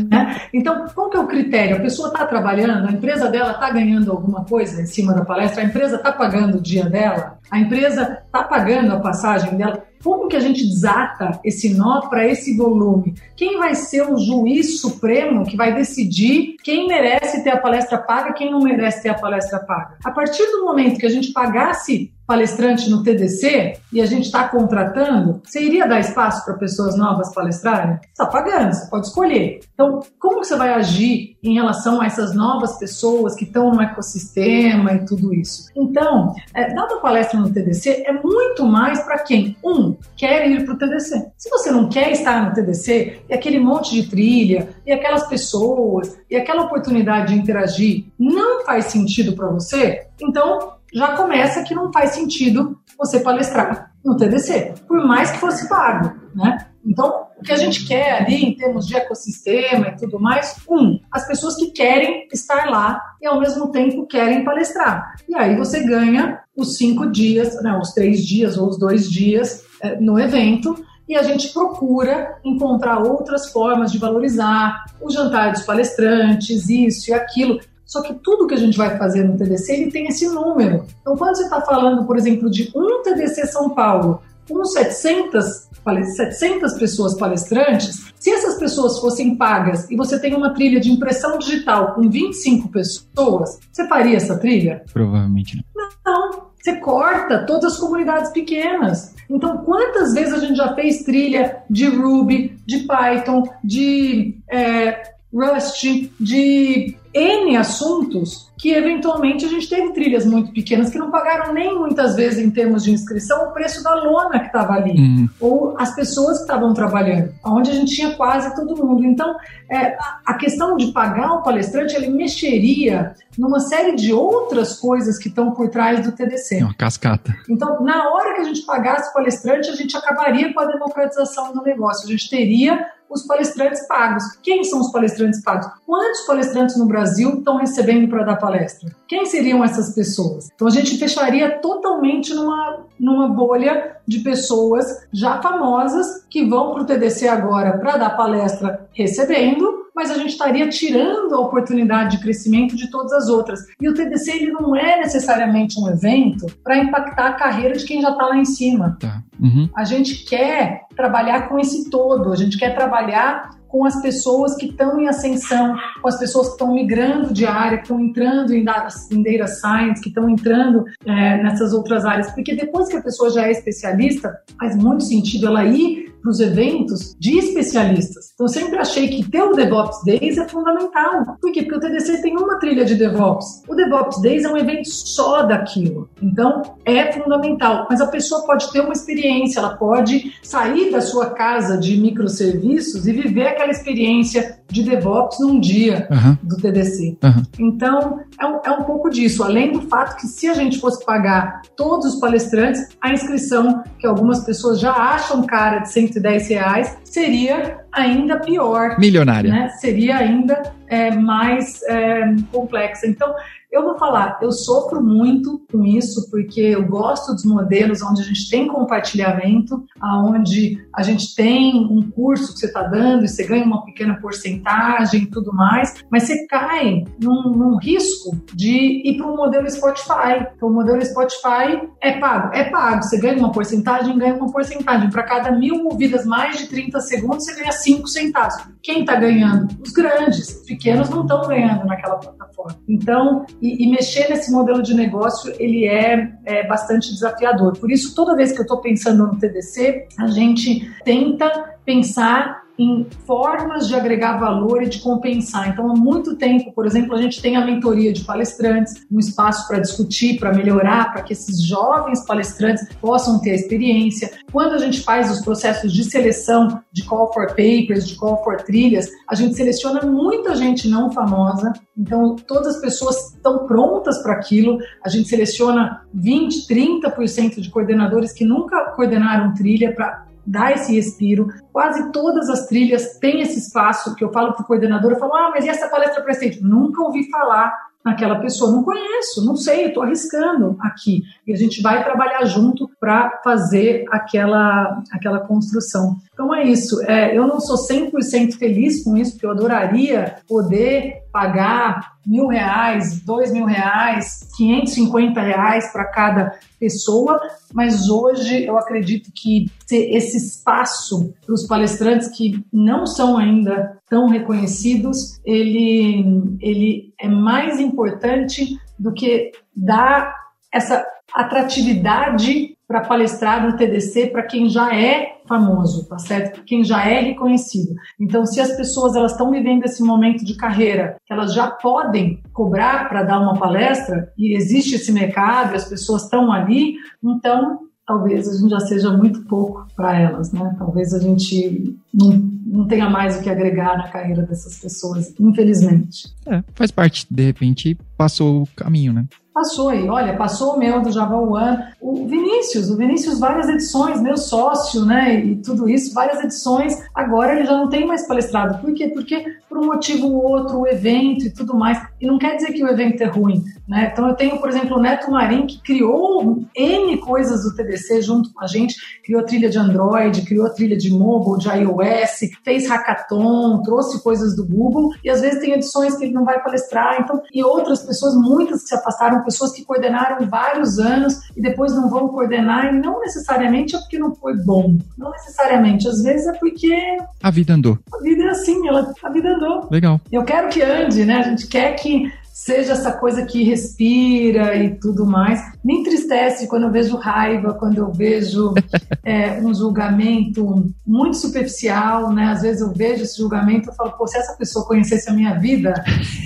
Né? Então, qual que é o critério? A pessoa está trabalhando, a empresa dela está ganhando alguma coisa em cima da palestra, a empresa está pagando o dia dela, a empresa está pagando a passagem dela. Como que a gente desata esse nó para esse volume? Quem vai ser o juiz supremo que vai decidir quem merece ter a palestra paga, quem não merece ter a palestra paga? A partir do momento que a gente pagasse palestrante no TDC e a gente está contratando, você iria dar espaço para pessoas novas palestrarem? Você está pagando, você pode escolher. Então, como você vai agir em relação a essas novas pessoas que estão no ecossistema e tudo isso? Então, é, dar uma palestra no TDC é muito mais para quem, um, quer ir para o TDC. Se você não quer estar no TDC e aquele monte de trilha e aquelas pessoas e aquela oportunidade de interagir não faz sentido para você, então já começa que não faz sentido você palestrar no TDC, por mais que fosse pago, né? Então, o que a gente quer ali em termos de ecossistema e tudo mais, um, as pessoas que querem estar lá e ao mesmo tempo querem palestrar. E aí você ganha os cinco dias, né, os três dias ou os dois dias é, no evento, e a gente procura encontrar outras formas de valorizar o jantar dos palestrantes, isso e aquilo. Só que tudo que a gente vai fazer no TDC, ele tem esse número. Então, quando você está falando, por exemplo, de um TDC São Paulo com 700, 700 pessoas palestrantes, se essas pessoas fossem pagas e você tem uma trilha de impressão digital com 25 pessoas, você faria essa trilha? Provavelmente não. Não, você corta todas as comunidades pequenas. Então, quantas vezes a gente já fez trilha de Ruby, de Python, de é, Rust, de N assuntos que eventualmente a gente teve trilhas muito pequenas que não pagaram nem muitas vezes em termos de inscrição o preço da lona que estava ali, uhum. ou as pessoas que estavam trabalhando, onde a gente tinha quase todo mundo. Então, é, a questão de pagar o palestrante, ele mexeria numa série de outras coisas que estão por trás do TDC. É uma cascata. Então, na hora que a gente pagasse o palestrante, a gente acabaria com a democratização do negócio. A gente teria os palestrantes pagos. Quem são os palestrantes pagos? Quantos palestrantes no Brasil estão recebendo para dar palestra? Quem seriam essas pessoas? Então a gente fecharia totalmente numa, numa bolha de pessoas já famosas que vão para o TDC agora para dar palestra recebendo, mas a gente estaria tirando a oportunidade de crescimento de todas as outras. E o TDC ele não é necessariamente um evento para impactar a carreira de quem já está lá em cima. Tá. Uhum. A gente quer trabalhar com esse todo, a gente quer trabalhar com as pessoas que estão em ascensão, com as pessoas que estão migrando de área, que estão entrando em data, em data science, que estão entrando é, nessas outras áreas. Porque depois que a pessoa já é especialista, faz muito sentido ela ir para os eventos de especialistas. Então, sempre achei que ter o DevOps Days é fundamental. Por quê? Porque o TDC tem uma trilha de DevOps. O DevOps Days é um evento só daquilo. Então, é fundamental. Mas a pessoa pode ter uma experiência, ela pode sair da sua casa de microserviços e viver aquela experiência de DevOps num dia uhum. do TDC. Uhum. Então, é um, é um pouco disso. Além do fato que se a gente fosse pagar todos os palestrantes, a inscrição, que algumas pessoas já acham cara de 110 reais, seria ainda pior. Milionária. Né? Seria ainda é, mais é, complexa. Então, eu vou falar, eu sofro muito com isso, porque eu gosto dos modelos onde a gente tem compartilhamento, onde a gente tem um curso que você está dando e você ganha uma pequena porcentagem e tudo mais, mas você cai num, num risco de ir para um modelo Spotify. Então, o modelo Spotify é pago, é pago. Você ganha uma porcentagem, ganha uma porcentagem. Para cada mil movidas mais de 30 segundos, você ganha 5 centavos. Quem está ganhando? Os grandes. Os pequenos não estão ganhando naquela plataforma. Então, e, e, mexer nesse modelo de negócio, ele é, é bastante desafiador. Por isso, toda vez que eu estou pensando no TDC, a gente tenta pensar em formas de agregar valor e de compensar. Então, há muito tempo, por exemplo, a gente tem a mentoria de palestrantes, um espaço para discutir, para melhorar, para que esses jovens palestrantes possam ter a experiência. Quando a gente faz os processos de seleção de call for papers, de call for trilhas, a gente seleciona muita gente não famosa. Então, todas as pessoas estão prontas para aquilo. A gente seleciona 20, 30% de coordenadores que nunca coordenaram trilha para dá esse respiro. Quase todas as trilhas têm esse espaço que eu falo para o coordenador, eu falo, ah, mas e essa palestra para Nunca ouvi falar naquela pessoa, não conheço, não sei, estou arriscando aqui. E a gente vai trabalhar junto para fazer aquela, aquela construção. Então é isso. É, eu não sou 100% feliz com isso, porque eu adoraria poder pagar mil reais, dois mil reais, 550 reais para cada pessoa, mas hoje eu acredito que esse espaço para os palestrantes que não são ainda tão reconhecidos, ele, ele é mais importante do que dar essa atratividade para palestrar no TDC para quem já é famoso, tá certo? Para quem já é reconhecido. Então, se as pessoas elas estão vivendo esse momento de carreira, elas já podem cobrar para dar uma palestra e existe esse mercado, as pessoas estão ali, então talvez a gente já seja muito pouco para elas, né? Talvez a gente não, não tenha mais o que agregar na carreira dessas pessoas, infelizmente. É, faz parte, de repente passou o caminho, né? Passou aí, olha, passou o meu do Java One, o Vinícius, o Vinícius várias edições, meu sócio, né, e tudo isso, várias edições, agora ele já não tem mais palestrado, por quê? Porque por um motivo ou outro, o evento e tudo mais, e não quer dizer que o evento é ruim, né, então eu tenho, por exemplo, o Neto Marim, que criou N coisas do TDC junto com a gente, criou trilha de Android, criou trilha de mobile, de iOS, fez hackathon, trouxe coisas do Google, e às vezes tem edições que ele não vai palestrar, então, e outras pessoas, muitas que se afastaram pessoas que coordenaram vários anos e depois não vão coordenar, e não necessariamente é porque não foi bom. Não necessariamente. Às vezes é porque. A vida andou. A vida é assim, ela, a vida andou. Legal. Eu quero que ande, né? A gente quer que see seja essa coisa que respira e tudo mais. Me entristece quando eu vejo raiva, quando eu vejo (laughs) é, um julgamento muito superficial, né? Às vezes eu vejo esse julgamento e falo, pô, se essa pessoa conhecesse a minha vida,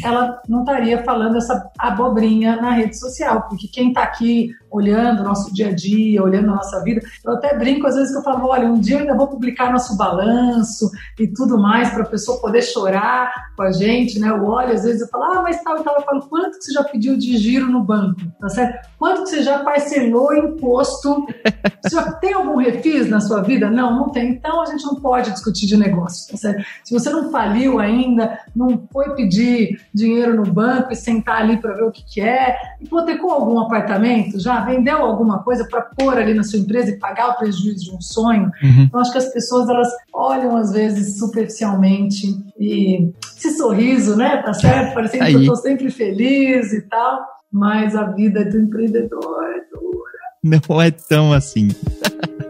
ela não estaria falando essa abobrinha na rede social, porque quem está aqui olhando o nosso dia a dia, olhando a nossa vida. Eu até brinco às vezes que eu falo, olha, um dia eu ainda vou publicar nosso balanço e tudo mais para a pessoa poder chorar com a gente, né? Eu olho às vezes eu falo, ah, mas tal e tal, eu falo, quanto que você já pediu de giro no banco, tá certo? Quanto que você já parcelou imposto? Você já tem algum refis na sua vida? Não, não tem. Então a gente não pode discutir de negócio, tá certo? Se você não faliu ainda, não foi pedir dinheiro no banco e sentar ali para ver o que, que é, hipotecou algum apartamento já? vendeu alguma coisa para pôr ali na sua empresa e pagar o prejuízo de um sonho. Uhum. Então, acho que as pessoas elas olham às vezes superficialmente e esse sorriso, né? Tá certo? Parecendo Aí. que eu estou sempre feliz e tal, mas a vida do empreendedor é dura. Não é tão assim. (laughs)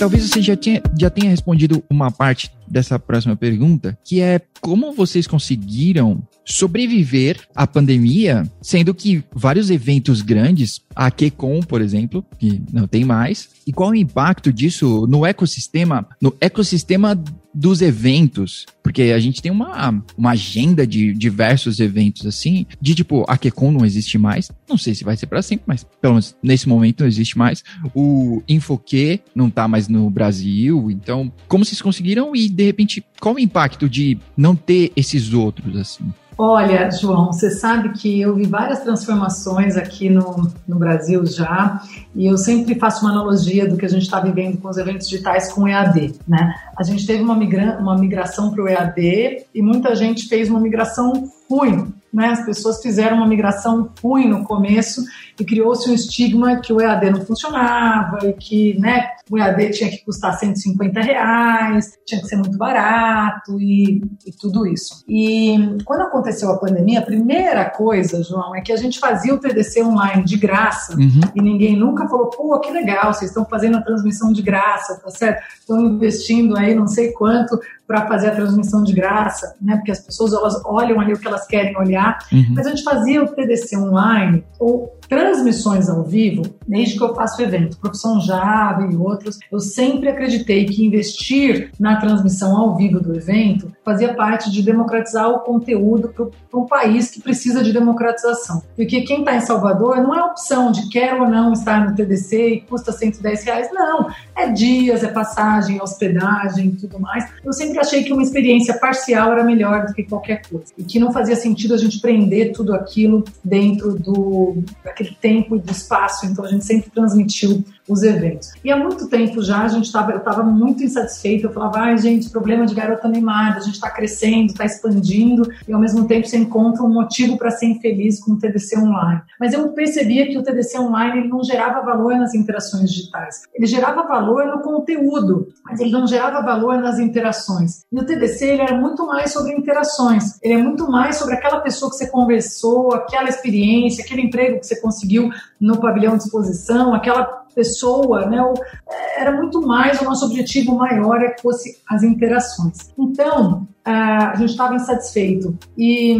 Talvez você já, tinha, já tenha respondido uma parte dessa próxima pergunta, que é como vocês conseguiram sobreviver à pandemia, sendo que vários eventos grandes, a QCon, por exemplo, que não tem mais, e qual o impacto disso no ecossistema, no ecossistema dos eventos, porque a gente tem uma, uma agenda de diversos eventos assim, de tipo, a QCon não existe mais, não sei se vai ser para sempre, mas pelo menos nesse momento não existe mais. O Infoque não tá mais no Brasil, então como vocês conseguiram e de repente qual o impacto de não ter esses outros assim? Olha, João, você sabe que eu vi várias transformações aqui no, no Brasil já, e eu sempre faço uma analogia do que a gente está vivendo com os eventos digitais com o EAD, né? A gente teve uma, migra uma migração para o EAD e muita gente fez uma migração ruim, né? As pessoas fizeram uma migração ruim no começo e criou-se um estigma que o EAD não funcionava e que, né, o EAD tinha que custar 150 reais, tinha que ser muito barato e, e tudo isso. E quando aconteceu a pandemia, a primeira coisa, João, é que a gente fazia o TDC online de graça uhum. e ninguém nunca falou, pô, que legal, vocês estão fazendo a transmissão de graça, tá certo? Estão investindo aí não sei quanto para fazer a transmissão de graça, né? Porque as pessoas elas olham ali o que elas querem olhar. Uhum. Mas a gente fazia o TDC online ou transmissões ao vivo, desde que eu faço evento, Profissão Java e outros, eu sempre acreditei que investir na transmissão ao vivo do evento fazia parte de democratizar o conteúdo para um país que precisa de democratização. Porque quem está em Salvador não é opção de quer ou não estar no TDC e custa 110 reais, não. É dias, é passagem, é hospedagem e tudo mais. Eu sempre achei que uma experiência parcial era melhor do que qualquer coisa. E que não fazia sentido a gente prender tudo aquilo dentro do, daquele tempo e do espaço. Então a gente sempre transmitiu os eventos. E há muito tempo já a gente estava, eu estava muito insatisfeita. Eu falava, ai gente, problema de garota animada, a gente está crescendo, está expandindo e ao mesmo tempo você encontra um motivo para ser infeliz com o TDC online. Mas eu percebia que o TDC online ele não gerava valor nas interações digitais. Ele gerava valor no conteúdo, mas ele não gerava valor nas interações. E o TDC ele era muito mais sobre interações. Ele é muito mais sobre aquela pessoa que você conversou, aquela experiência, aquele emprego que você conseguiu no pavilhão de exposição, aquela pessoa, né? Era muito mais, o nosso objetivo maior é que fosse as interações. Então, a gente estava insatisfeito e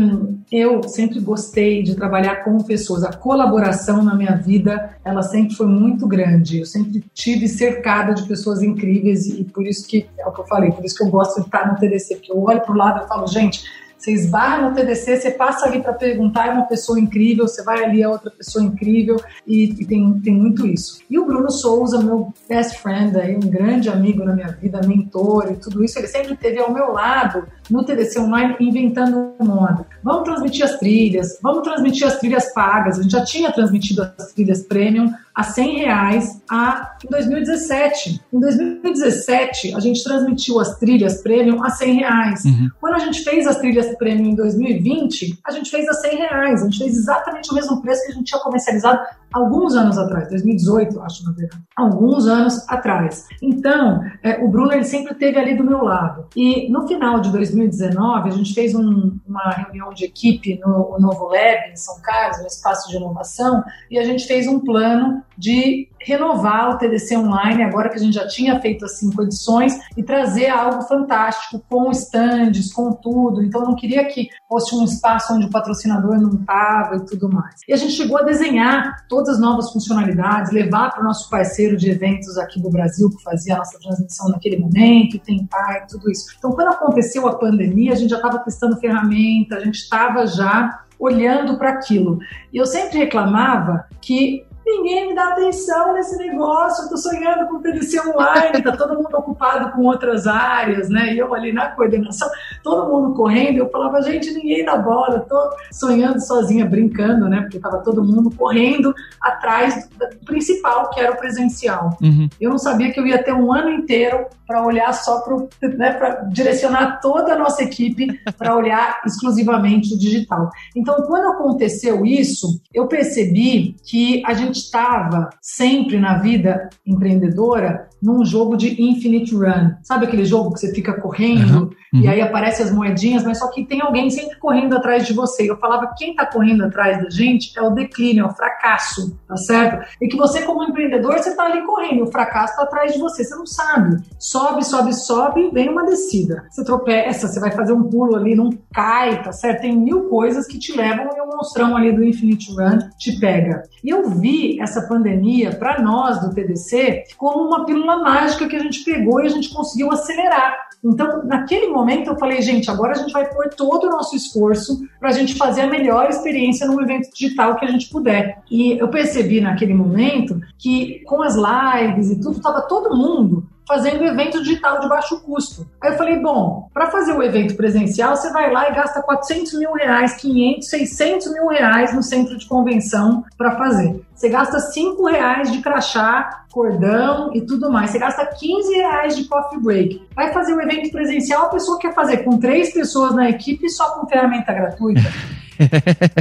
eu sempre gostei de trabalhar com pessoas. A colaboração na minha vida, ela sempre foi muito grande. Eu sempre tive cercada de pessoas incríveis e por isso que, é o que eu falei, por isso que eu gosto de estar no TDC, porque eu olho para o lado e falo, gente, você esbarra no TDC, você passa ali para perguntar, é uma pessoa incrível, você vai ali, é outra pessoa incrível, e, e, tem, tem muito isso. E o Bruno Souza, meu best friend, aí, um grande amigo na minha vida, mentor e tudo isso, ele sempre esteve ao meu lado no TDC Online inventando moda. Vamos transmitir as trilhas, vamos transmitir as trilhas pagas. A gente já tinha transmitido as trilhas premium a 100 reais a, em 2017. Em 2017, a gente transmitiu as trilhas premium a 100 reais. Uhum. Quando a gente fez as trilhas premium em 2020, a gente fez a 100 reais. A gente fez exatamente o mesmo preço que a gente tinha comercializado alguns anos atrás, 2018, acho, na verdade, alguns anos atrás. Então, é, o Bruno ele sempre esteve ali do meu lado. E no final de 2019, a gente fez um, uma reunião de equipe no, no Novo Lab, em São Carlos, no espaço de inovação, e a gente fez um plano de renovar o TDC Online, agora que a gente já tinha feito as cinco edições, e trazer algo fantástico, com stands, com tudo. Então, eu não queria que fosse um espaço onde o patrocinador não estava e tudo mais. E a gente chegou a desenhar todas as novas funcionalidades, levar para o nosso parceiro de eventos aqui do Brasil, que fazia a nossa transmissão naquele momento, e tentar e tudo isso. Então, quando aconteceu a pandemia, a gente já estava testando ferramenta, a gente estava já olhando para aquilo. E eu sempre reclamava que ninguém me dá atenção nesse negócio, eu tô sonhando com TDC online, tá todo mundo ocupado com outras áreas, né? E eu ali na coordenação, todo mundo correndo, eu falava, gente, ninguém dá bola, eu tô sonhando sozinha, brincando, né? Porque tava todo mundo correndo atrás do principal, que era o presencial. Uhum. Eu não sabia que eu ia ter um ano inteiro para olhar só para né, para direcionar toda a nossa equipe para olhar (laughs) exclusivamente o digital. Então, quando aconteceu isso, eu percebi que a gente acreditava sempre na vida empreendedora num jogo de infinite run. Sabe aquele jogo que você fica correndo uhum, e aí aparecem as moedinhas, mas só que tem alguém sempre correndo atrás de você. Eu falava, quem está correndo atrás da gente é o declínio, é o fracasso, tá certo? E que você, como empreendedor, você está ali correndo, o fracasso está atrás de você, você não sabe. Sobe, sobe, sobe, vem uma descida. Você tropeça, você vai fazer um pulo ali, não cai, tá certo? Tem mil coisas que te levam e o monstrão ali do Infinite Run te pega. E eu vi essa pandemia, para nós do TDC, como uma pílula mágica que a gente pegou e a gente conseguiu acelerar. Então, naquele momento, eu falei, gente, agora a gente vai pôr todo o nosso esforço para a gente fazer a melhor experiência num evento digital que a gente puder. E eu percebi naquele momento que com as lives e tudo, estava todo mundo fazendo evento digital de baixo custo. Aí eu falei, bom, para fazer o evento presencial, você vai lá e gasta 400 mil reais, 500, 600 mil reais no centro de convenção para fazer. Você gasta 5 reais de crachá, cordão e tudo mais. Você gasta 15 reais de coffee break. Vai fazer o evento presencial, a pessoa quer fazer com três pessoas na equipe só com ferramenta gratuita. (laughs)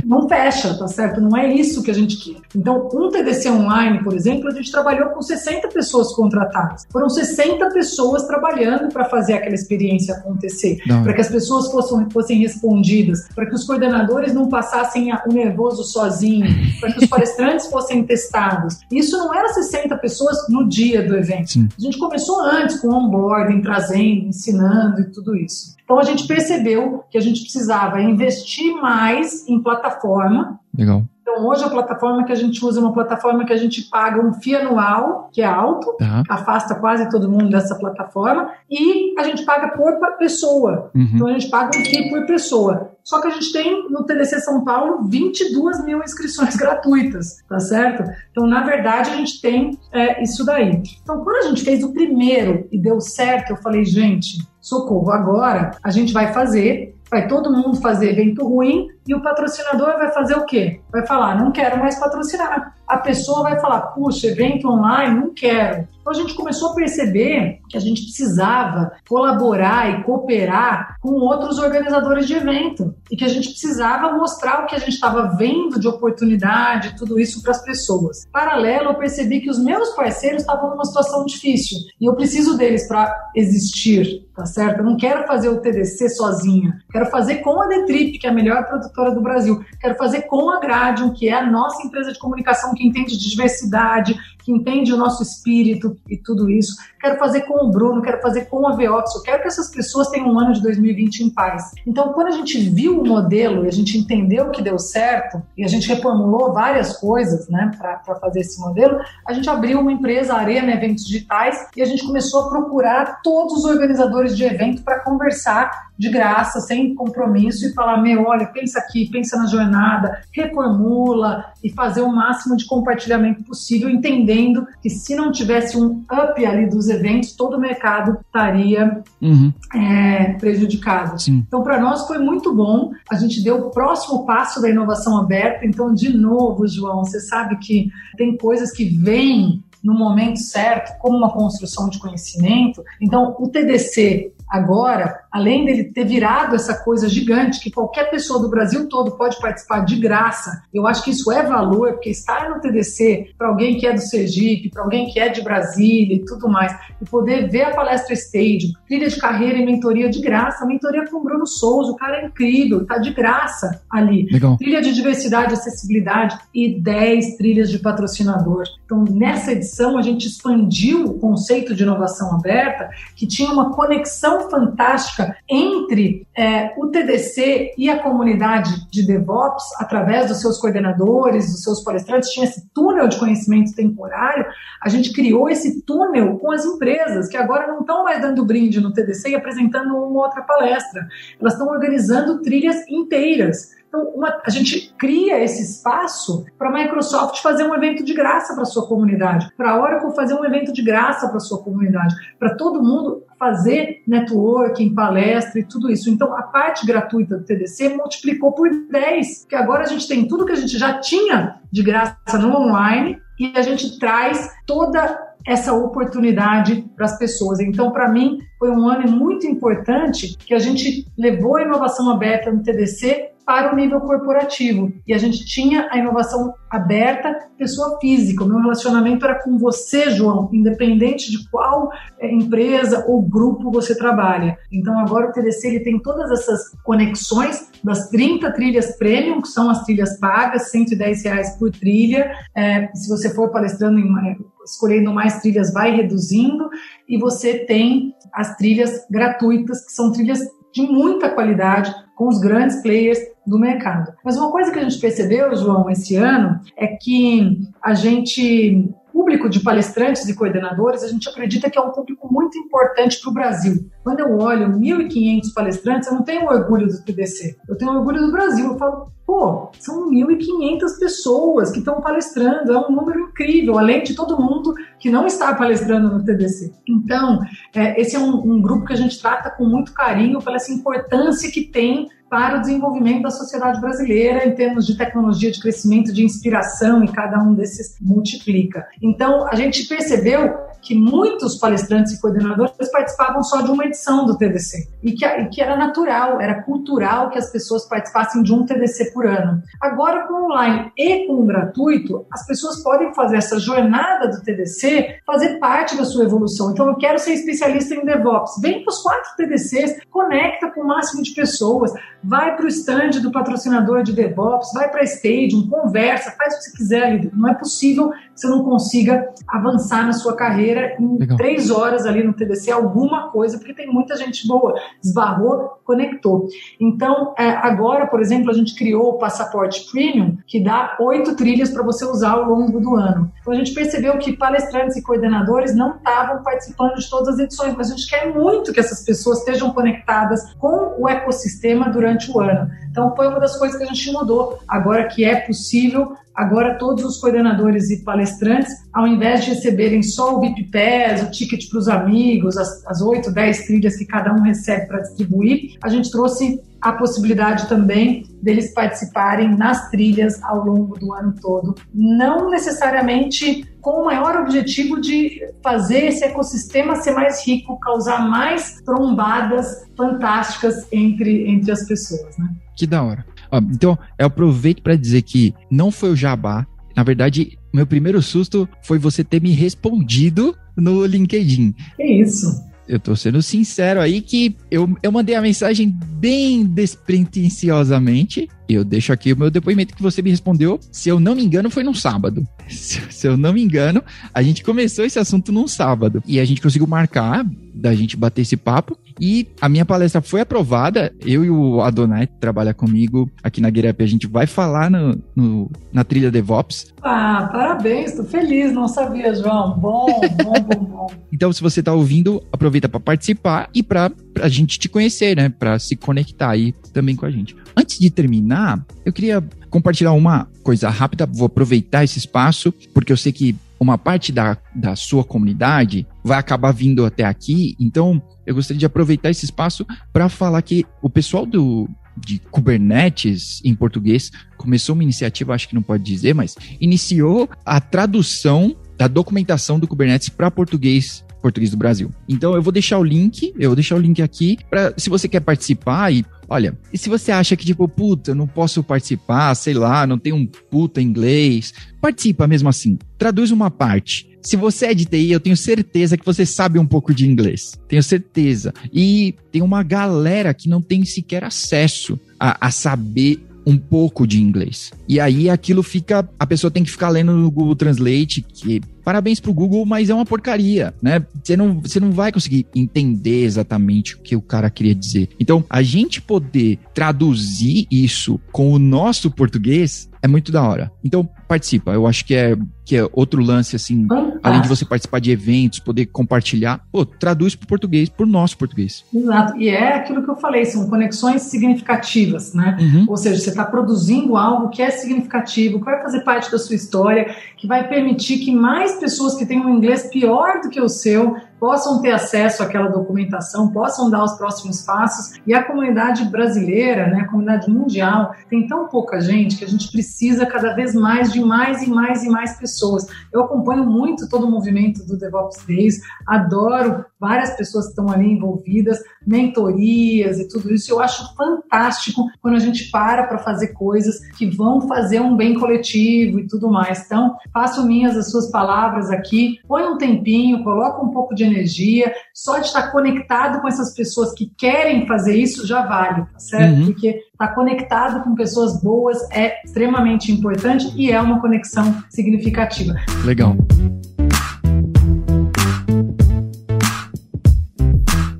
não fecha, tá certo? Não é isso que a gente quer. Então, um TDC online, por exemplo, a gente trabalhou com 60 pessoas contratadas. Foram 60 pessoas trabalhando para fazer aquela experiência acontecer, para que as pessoas fossem, fossem respondidas, para que os coordenadores não passassem o nervoso sozinho, para que os (laughs) palestrantes fossem testados. Isso não era 60 pessoas no dia do evento. Sim. A gente começou antes com onboarding, trazendo, ensinando e tudo isso. Então a gente percebeu que a gente precisava investir mais em plataforma. Legal. Então, hoje a plataforma que a gente usa é uma plataforma que a gente paga um FII anual, que é alto, tá. afasta quase todo mundo dessa plataforma, e a gente paga por pessoa. Uhum. Então, a gente paga um FII por pessoa. Só que a gente tem no TDC São Paulo 22 mil inscrições (laughs) gratuitas, tá certo? Então, na verdade, a gente tem é, isso daí. Então, quando a gente fez o primeiro e deu certo, eu falei, gente, socorro, agora a gente vai fazer vai todo mundo fazer evento ruim e o patrocinador vai fazer o quê? Vai falar, não quero mais patrocinar. A pessoa vai falar, puxa, evento online, não quero. Então a gente começou a perceber que a gente precisava colaborar e cooperar com outros organizadores de evento e que a gente precisava mostrar o que a gente estava vendo de oportunidade, tudo isso para as pessoas. Paralelo, eu percebi que os meus parceiros estavam numa situação difícil e eu preciso deles para existir, tá certo? Eu não quero fazer o TDC sozinha, quero fazer com a Detrip, que é a melhor produtora do Brasil, quero fazer com a Gradium, que é a nossa empresa de comunicação que entende de diversidade, que entende o nosso espírito e tudo isso. Quero fazer com o Bruno, quero fazer com a Veox, eu quero que essas pessoas tenham um ano de 2020 em paz. Então, quando a gente viu o modelo e a gente entendeu que deu certo, e a gente reformulou várias coisas né, para fazer esse modelo, a gente abriu uma empresa, Arena Eventos Digitais, e a gente começou a procurar todos os organizadores de evento para conversar de graça, sem compromisso, e falar: meu, olha, pensa aqui, pensa na jornada, reformula e fazer o máximo de compartilhamento possível, entendendo que se não tivesse um up ali dos eventos, todo o mercado estaria uhum. é, prejudicado. Sim. Então, para nós foi muito bom. A gente deu o próximo passo da inovação aberta. Então, de novo, João, você sabe que tem coisas que vêm no momento certo, como uma construção de conhecimento. Então, o TDC agora, além dele ter virado essa coisa gigante que qualquer pessoa do Brasil todo pode participar de graça, eu acho que isso é valor, porque estar no TDC para alguém que é do Sergipe, para alguém que é de Brasília e tudo mais, e poder ver a palestra Stadium, trilha de carreira e mentoria de graça, mentoria com o Bruno Souza, o cara é incrível, tá de graça ali. Legal. Trilha de diversidade e acessibilidade e 10 trilhas de patrocinador. Então, nessa edição, a gente expandiu o conceito de inovação aberta, que tinha uma conexão fantástica entre é, o TDC e a comunidade de DevOps, através dos seus coordenadores, dos seus palestrantes, tinha esse túnel de conhecimento temporário. A gente criou esse túnel com as empresas, que agora não estão mais dando brinde no TDC e apresentando uma outra palestra. Elas estão organizando trilhas inteiras. Então, uma, a gente cria esse espaço para a Microsoft fazer um evento de graça para sua comunidade, para a Oracle fazer um evento de graça para sua comunidade, para todo mundo fazer networking, palestra e tudo isso. Então, a parte gratuita do TDC multiplicou por 10, que agora a gente tem tudo que a gente já tinha de graça no online e a gente traz toda essa oportunidade para as pessoas. Então, para mim, foi um ano muito importante que a gente levou a inovação aberta no TDC para o nível corporativo. E a gente tinha a inovação aberta, pessoa física. O meu relacionamento era com você, João, independente de qual é, empresa ou grupo você trabalha. Então agora o TDC ele tem todas essas conexões das 30 trilhas premium, que são as trilhas pagas, 110 reais por trilha. É, se você for palestrando em, escolhendo mais trilhas, vai reduzindo. E você tem as trilhas gratuitas, que são trilhas de muita qualidade, com os grandes players do mercado. Mas uma coisa que a gente percebeu, João, esse ano, é que a gente público de palestrantes e coordenadores, a gente acredita que é um público muito importante para o Brasil. Quando eu olho 1.500 palestrantes, eu não tenho orgulho do TDC, eu tenho orgulho do Brasil. Eu falo, pô, são 1.500 pessoas que estão palestrando, é um número incrível, além de todo mundo que não está palestrando no TDC. Então, é, esse é um, um grupo que a gente trata com muito carinho pela essa importância que tem para o desenvolvimento da sociedade brasileira em termos de tecnologia de crescimento, de inspiração, e cada um desses multiplica. Então, a gente percebeu que muitos palestrantes e coordenadores participavam só de uma edição do TDC e que, e que, era natural, era cultural que as pessoas participassem de um TDC por ano. Agora, com online e com o gratuito, as pessoas podem fazer essa jornada do TDC, fazer parte da sua evolução. Então, eu quero ser especialista em DevOps. Vem para os quatro TDCs, conecta com o máximo de pessoas, vai para o stand do patrocinador de DevOps, vai para a Stadium, conversa, faz o que você quiser. Não é possível que você não consiga avançar na sua carreira em Legal. três horas ali no TDC, alguma coisa, porque tem muita gente boa. Esbarrou, conectou. Então, é, agora, por exemplo, a gente criou o Passaporte Premium, que dá oito trilhas para você usar ao longo do ano. Então, a gente percebeu que palestrantes e coordenadores não estavam participando de todas as edições, mas a gente quer muito que essas pessoas estejam conectadas com o ecossistema durante o ano. Então, foi uma das coisas que a gente mudou. Agora que é possível, agora todos os coordenadores e palestrantes, ao invés de receberem só o VIP Pass, o ticket para os amigos, as oito, dez trilhas que cada um recebe para distribuir, a gente trouxe a possibilidade também deles participarem nas trilhas ao longo do ano todo, não necessariamente com o maior objetivo de fazer esse ecossistema ser mais rico, causar mais trombadas fantásticas entre, entre as pessoas. Né? Que da hora. Então, eu aproveito para dizer que não foi o jabá. Na verdade, meu primeiro susto foi você ter me respondido no LinkedIn. Que isso? eu tô sendo sincero aí que eu, eu mandei a mensagem bem despretensiosamente. Eu deixo aqui o meu depoimento que você me respondeu. Se eu não me engano, foi num sábado. (laughs) Se, se eu não me engano, a gente começou esse assunto num sábado. E a gente conseguiu marcar da gente bater esse papo. E a minha palestra foi aprovada. Eu e o Adonai, que trabalha comigo aqui na Guerep, a gente vai falar no, no, na trilha DevOps. Ah, parabéns, tô feliz, não sabia, João. Bom, bom, bom, bom. (laughs) então, se você tá ouvindo, aproveita para participar e para a gente te conhecer, né? Para se conectar aí também com a gente. Antes de terminar, eu queria compartilhar uma coisa rápida. Vou aproveitar esse espaço, porque eu sei que uma parte da, da sua comunidade vai acabar vindo até aqui. Então, eu gostaria de aproveitar esse espaço para falar que o pessoal do, de Kubernetes em português começou uma iniciativa, acho que não pode dizer, mas iniciou a tradução da documentação do Kubernetes para português português do Brasil. Então eu vou deixar o link, eu vou deixar o link aqui para se você quer participar e olha, e se você acha que tipo, puta, eu não posso participar, sei lá, não tem um puta inglês, participa mesmo assim. Traduz uma parte. Se você é de TI, eu tenho certeza que você sabe um pouco de inglês. Tenho certeza. E tem uma galera que não tem sequer acesso a, a saber um pouco de inglês. E aí aquilo fica. A pessoa tem que ficar lendo no Google Translate, que parabéns pro Google, mas é uma porcaria, né? Você não, você não vai conseguir entender exatamente o que o cara queria dizer. Então, a gente poder traduzir isso com o nosso português é muito da hora. Então, participa. Eu acho que é, que é outro lance, assim, Fantástico. além de você participar de eventos, poder compartilhar, pô, traduz para o português, para o nosso português. Exato. E é aquilo que eu falei, são conexões significativas, né? Uhum. Ou seja, você está produzindo algo que é significativo, que vai fazer parte da sua história, que vai permitir que mais pessoas que têm um inglês pior do que o seu possam ter acesso àquela documentação, possam dar os próximos passos. E a comunidade brasileira, né, a comunidade mundial, tem tão pouca gente que a gente precisa cada vez mais de mais e mais e mais pessoas. Eu acompanho muito todo o movimento do DevOps Days, adoro várias pessoas que estão ali envolvidas, mentorias e tudo isso. Eu acho fantástico quando a gente para para fazer coisas que vão fazer um bem coletivo e tudo mais. Então, faço minhas as suas palavras aqui, põe um tempinho, coloca um pouco de energia, só de estar conectado com essas pessoas que querem fazer isso já vale, tá certo? Uhum. Porque estar tá conectado com pessoas boas é extremamente importante e é uma conexão significativa. Legal.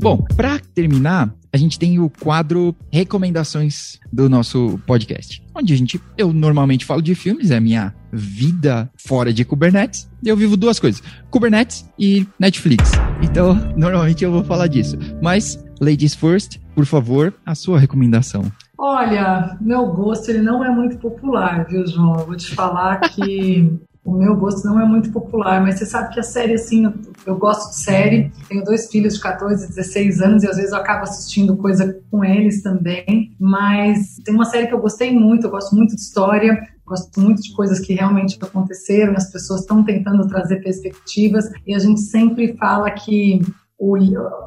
Bom, para terminar, a gente tem o quadro recomendações do nosso podcast, onde a gente eu normalmente falo de filmes, é a minha vida fora de Kubernetes. Eu vivo duas coisas: Kubernetes e Netflix. Então, (laughs) normalmente eu vou falar disso. Mas ladies first, por favor, a sua recomendação. Olha, meu gosto ele não é muito popular, viu, João? Eu vou te falar que o meu gosto não é muito popular, mas você sabe que a série, assim, eu, eu, gosto de série, tenho dois filhos de 14 e 16 anos e às vezes eu acabo assistindo coisa com eles também, mas tem uma série que eu gostei muito, eu gosto muito de história, gosto muito de coisas que realmente aconteceram, as pessoas estão tentando trazer perspectivas e a gente sempre fala que o,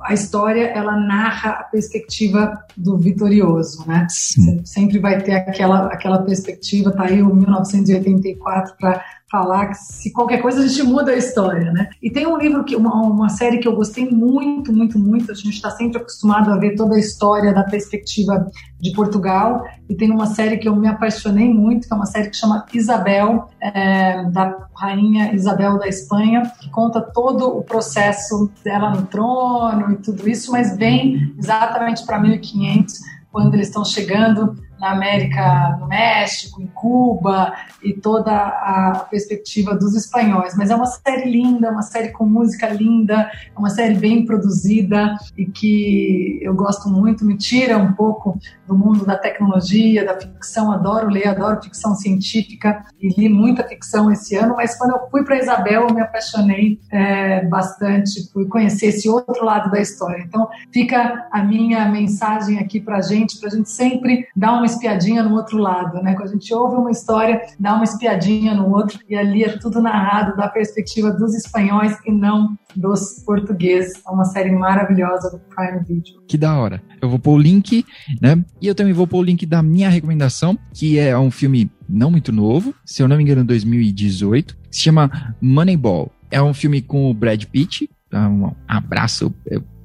a história ela narra a perspectiva do vitorioso, né? Sim. Sempre vai ter aquela aquela perspectiva, tá aí o 1984 para falar que se qualquer coisa a gente muda a história, né? E tem um livro que uma, uma série que eu gostei muito, muito, muito. A gente está sempre acostumado a ver toda a história da perspectiva de Portugal e tem uma série que eu me apaixonei muito, que é uma série que chama Isabel, é, da rainha Isabel da Espanha, que conta todo o processo dela no trono e tudo isso, mas vem exatamente para 1500 quando eles estão chegando na América, no México, em Cuba e toda a perspectiva dos espanhóis. Mas é uma série linda, uma série com música linda, é uma série bem produzida e que eu gosto muito, me tira um pouco do mundo da tecnologia, da ficção. Adoro ler, adoro ficção científica e li muita ficção esse ano. Mas quando eu fui para Isabel, eu me apaixonei é, bastante por conhecer esse outro lado da história. Então, fica a minha mensagem aqui para gente, para gente sempre dar uma espiadinha no outro lado, né? Quando a gente ouve uma história, dá uma espiadinha no outro e ali é tudo narrado da perspectiva dos espanhóis e não dos portugueses. É uma série maravilhosa do Prime Video. Que da hora. Eu vou pôr o link, né? E eu também vou pôr o link da minha recomendação, que é um filme não muito novo, se eu não me engano, 2018, se chama Moneyball. É um filme com o Brad Pitt. Um abraço,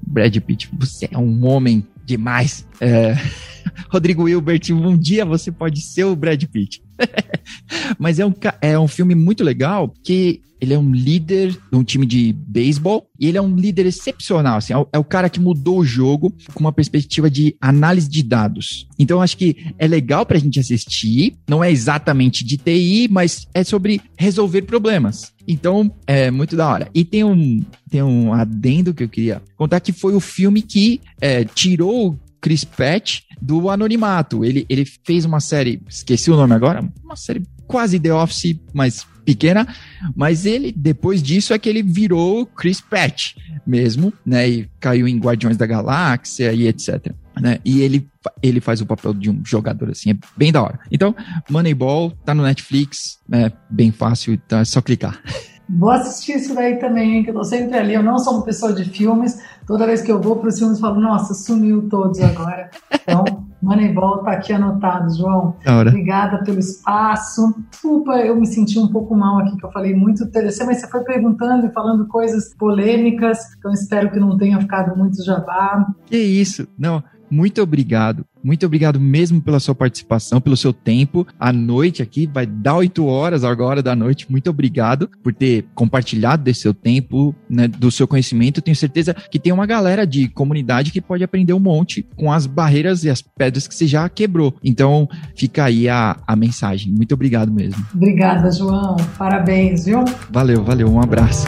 Brad Pitt. Você é um homem demais. É... (laughs) Rodrigo Hilbert, um dia você pode ser o Brad Pitt. (laughs) Mas é um, é um filme muito legal que ele é um líder de um time de beisebol e ele é um líder excepcional, assim, é o, é o, cara que mudou o jogo com uma perspectiva de análise de dados. Então acho que é legal pra gente assistir, não é exatamente de TI, mas é sobre resolver problemas. Então, é muito da hora. E tem um, tem um adendo que eu queria contar, que foi o filme que é, tirou Chris Pratt do anonimato. Ele, ele fez uma série, esqueci o nome agora, uma série quase The Office, mas pequena, mas ele, depois disso, é que ele virou Chris Pratt mesmo, né? E caiu em Guardiões da Galáxia e etc. Né? E ele, ele faz o papel de um jogador assim, é bem da hora. Então, Moneyball tá no Netflix, é bem fácil, então é só clicar. (laughs) Vou assistir isso daí também, que eu tô sempre ali. Eu não sou uma pessoa de filmes. Toda vez que eu vou para os filmes, eu falo, nossa, sumiu todos agora. Então, Moneyball tá aqui anotado, João. Obrigada pelo espaço. Desculpa, eu me senti um pouco mal aqui, que eu falei muito interessante, mas você foi perguntando e falando coisas polêmicas, então espero que não tenha ficado muito jabá. Que isso, não muito obrigado. Muito obrigado mesmo pela sua participação, pelo seu tempo. A noite aqui vai dar oito horas agora da noite. Muito obrigado por ter compartilhado desse seu tempo, né, do seu conhecimento. Eu tenho certeza que tem uma galera de comunidade que pode aprender um monte com as barreiras e as pedras que você já quebrou. Então, fica aí a, a mensagem. Muito obrigado mesmo. Obrigada, João. Parabéns, viu? Valeu, valeu. Um abraço.